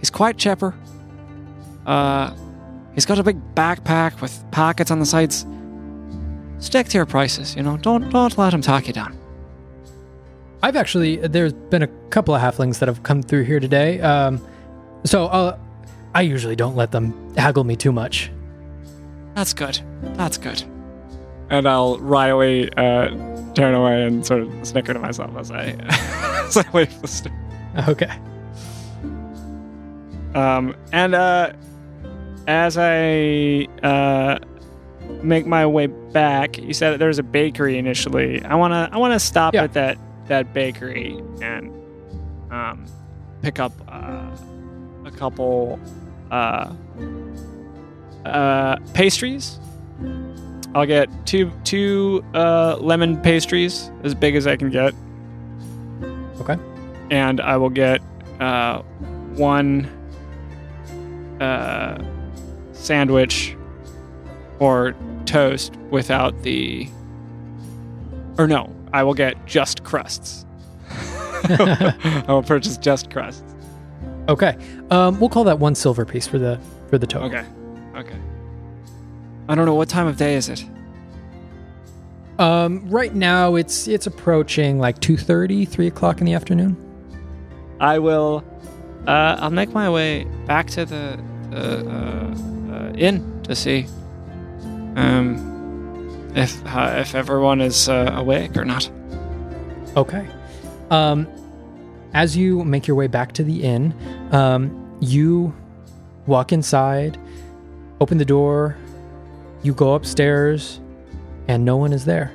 He's quite chipper. Uh, he's got a big backpack with pockets on the sides. Stick to your prices, you know. Don't, don't let them talk you down. I've actually, there's been a couple of halflings that have come through here today. Um, so uh, I usually don't let them haggle me too much. That's good. That's good. And I'll wryly uh, turn away and sort of snicker to myself as I, as I leave the store. Okay. Um, and uh, as I uh, make my way back, you said that there was a bakery initially. I wanna I wanna stop Yeah. at that that bakery and um, pick up uh, a couple uh, uh, pastries. I'll get two two uh, lemon pastries as big as I can get. Okay. And I will get uh, one uh, sandwich or toast without the. Or no, I will get just crusts. I will purchase just crusts. Okay. Um, we'll call that one silver piece for the for the token. Okay. Okay. I don't know what time of day is it. Um, right now it's it's approaching like 2.30, 3 o'clock in the afternoon. I will. Uh, I'll make my way back to the, the uh, uh, inn to see um, if uh, if everyone is uh, awake or not. Okay. Um, as you make your way back to the inn, um, you walk inside, open the door, you go upstairs, and no one is there.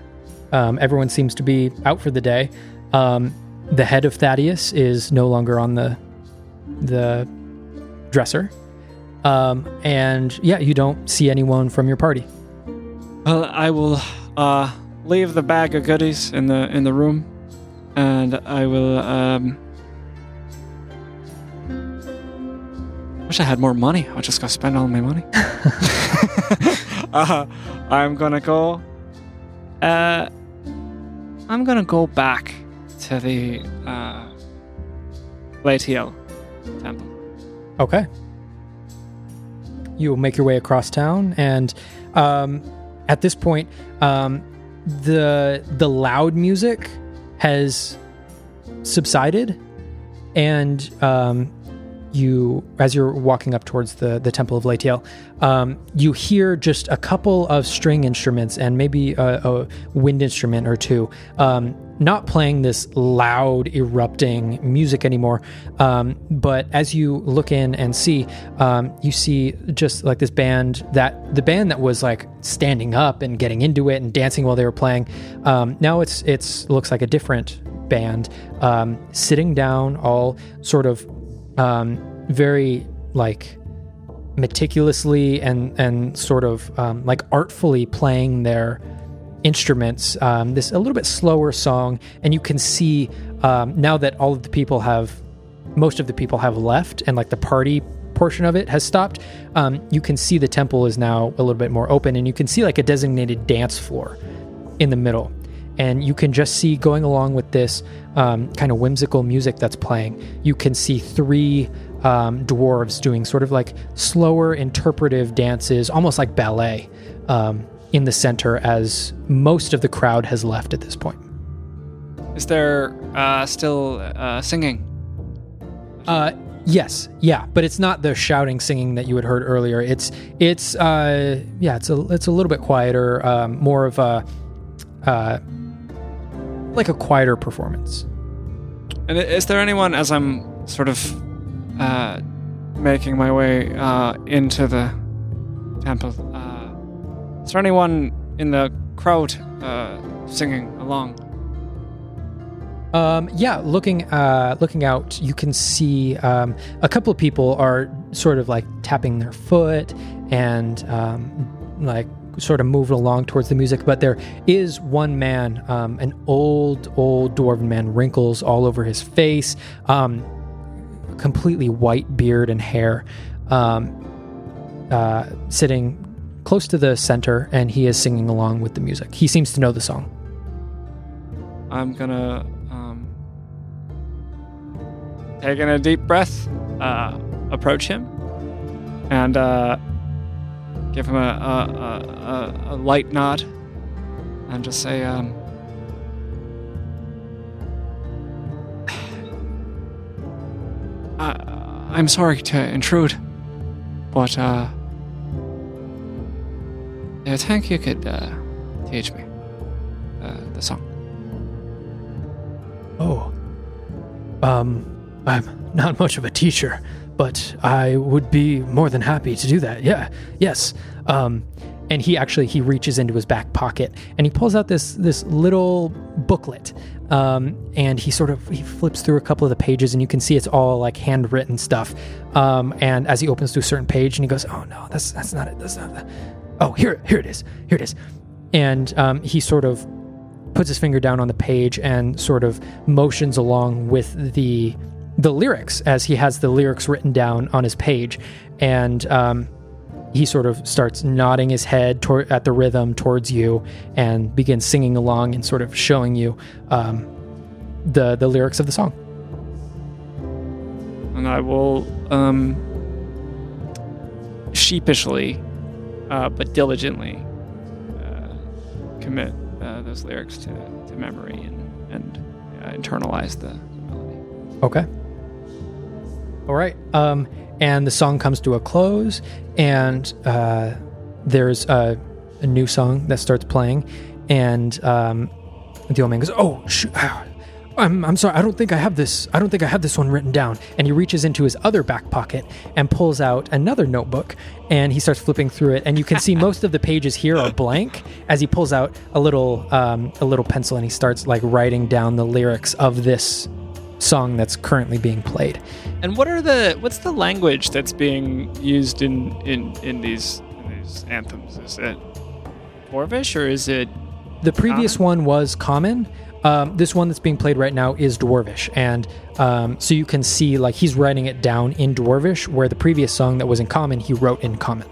Um, everyone seems to be out for the day. Um, the head of Thaddeus is no longer on the the dresser, um, and yeah, you don't see anyone from your party. Well, I will uh, leave the bag of goodies in the in the room, and I will. Um, wish I had more money. I just go spend all my money. uh, I'm gonna go. Uh, I'm gonna go back to the uh, Latiel temple. Okay. You will make your way across town, and um, at this point, um, the the loud music has subsided, and um, you, as you're walking up towards the the temple of Latiel, um, you hear just a couple of string instruments and maybe a, a wind instrument or two, um, not playing this loud, erupting music anymore. Um, but as you look in and see, um, you see just like this band that the band that was like standing up and getting into it and dancing while they were playing. Um, now it's it's looks like a different band um, sitting down, all sort of um, very like meticulously and and sort of um, like artfully playing their instruments. Um, this a little bit slower song, and you can see um, now that all of the people have, most of the people have left, and like the party portion of it has stopped. Um, you can see the temple is now a little bit more open, and you can see like a designated dance floor in the middle. And you can just see going along with this um, kind of whimsical music that's playing, you can see three um, dwarves doing sort of like slower interpretive dances, almost like ballet, um, in the center as most of the crowd has left at this point. Is there uh, still uh, singing? Uh, yes, yeah, but it's not the shouting, singing that you had heard earlier. It's it's uh, yeah, it's a it's a little bit quieter, um, more of a uh, like a quieter performance. And is there anyone, as I'm sort of uh, making my way uh, into the temple, is there anyone in the crowd uh, singing along? Um, yeah, looking uh, looking out, you can see um, a couple of people are sort of like tapping their foot and um, like sort of moving along towards the music. But there is one man, um, an old old dwarven man, wrinkles all over his face, um, completely white beard and hair, um, uh, sitting close to the center, and he is singing along with the music. He seems to know the song. I'm gonna um, taking a deep breath, uh, approach him, and uh, give him a, a, a, a, light nod, and just say, um, I, "I'm sorry to intrude, but uh, I think you could uh, teach me uh, the song." Oh. Um, I'm not much of a teacher, but I would be more than happy to do that. Yeah. Yes. Um, and he actually he reaches into his back pocket and he pulls out this this little booklet. Um, and he sort of he flips through a couple of the pages and you can see it's all like handwritten stuff. Um, and as he opens to a certain page and he goes, "Oh no, that's that's not it. That's not that. Oh, here here it is. Here it is." And um, he sort of puts his finger down on the page and sort of motions along with the the lyrics as he has the lyrics written down on his page and um, he sort of starts nodding his head toward, at the rhythm towards you and begins singing along and sort of showing you um, the the lyrics of the song and I will um, sheepishly uh, but diligently uh, commit uh, those lyrics to, to memory and, and uh, internalize the, melody. Okay. All right. Um, and the song comes to a close, and uh, there's a, a new song that starts playing, and um, the old man goes, "Oh, sh- I'm I'm sorry. I don't think I have this. I don't think I have this one written down." And he reaches into his other back pocket and pulls out another notebook, and he starts flipping through it. And you can see most of the pages here are blank as he pulls out a little um, a little pencil and he starts like writing down the lyrics of this song that's currently being played. And what are the what's the language that's being used in in in these in these anthems? Is it Dwarvish or is it The previous Common? one was common. Um, this one that's being played right now is Dwarvish, and um, so you can see like he's writing it down in Dwarvish, where the previous song that was in common he wrote in common.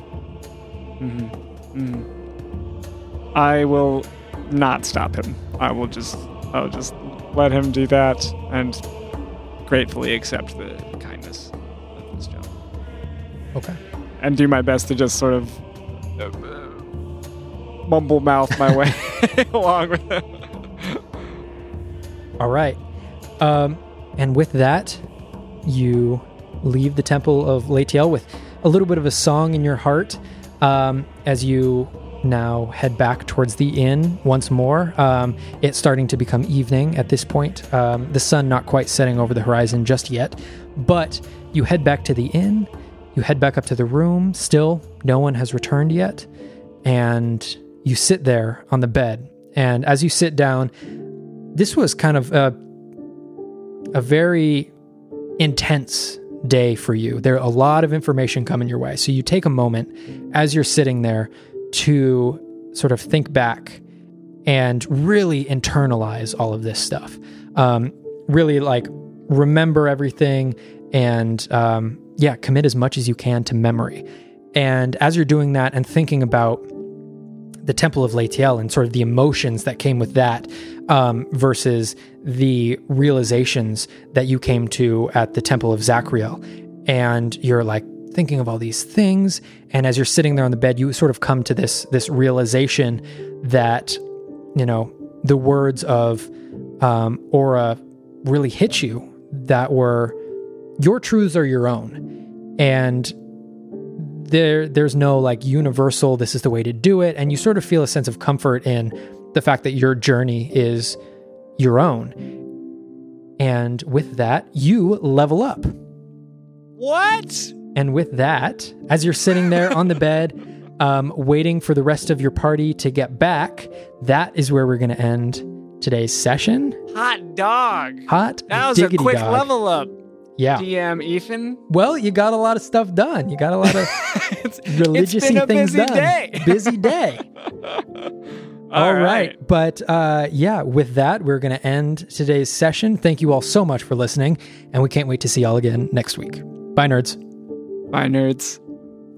I will not stop him. I will just I'll just let him do that and gratefully accept the kindness of this job. Okay. And do my best to just sort of uh, mumble mouth my way along with him. All right. Um, and with that, you leave the temple of Latiel with a little bit of a song in your heart um, as you now head back towards the inn once more. Um, it's starting to become evening at this point. Um, the sun not quite setting over the horizon just yet, but you head back to the inn. You head back up to the room. Still, no one has returned yet. And you sit there on the bed. And as you sit down, this was kind of a, a very intense day for you. There are a lot of information coming your way. So you take a moment as you're sitting there to sort of think back and really internalize all of this stuff. Um, really like remember everything and um, yeah, commit as much as you can to memory. And as you're doing that and thinking about the Temple of Latiel and sort of the emotions that came with that um, versus the realizations that you came to at the Temple of Zachriel. And you're like thinking of all these things. And as you're sitting there on the bed, you sort of come to this, this realization that, you know, the words of um, Aura really hit you that were your truths are your own. And there there's no like universal this is the way to do it and you sort of feel a sense of comfort in the fact that your journey is your own and with that you level up What? and with that as you're sitting there on the bed um, waiting for the rest of your party to get back that is where we're going to end today's session Hot dog. hot That was a quick dog. level up. yeah DM Ethan. well you got a lot of stuff done you got a lot of it's, religious it's been a things busy done day. busy day All right. But uh, yeah, with that, we're going to end today's session. Thank you all so much for listening, and we can't wait to see y'all again next week. Bye, nerds. Bye, nerds.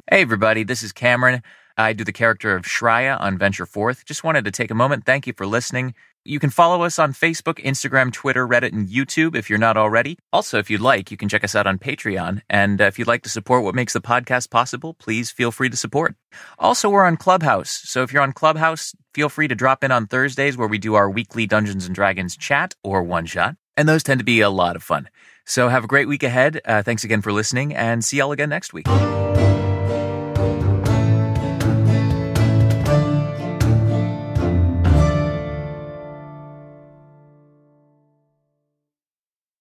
Hey, everybody, this is Cameron. I do the character of Shreya on Venture Forth. Just wanted to take a moment. Thank you for listening. You can follow us on Facebook, Instagram, Twitter, Reddit, and YouTube if you're not already. Also, if you'd like, you can check us out on Patreon. And uh, if you'd like to support what makes the podcast possible, please feel free to support. Also, we're on Clubhouse. So if you're on Clubhouse, feel free to drop in on Thursdays where we do our weekly Dungeons and Dragons chat or one shot. And those tend to be a lot of fun. So have a great week ahead. Uh, thanks again for listening and see y'all again next week.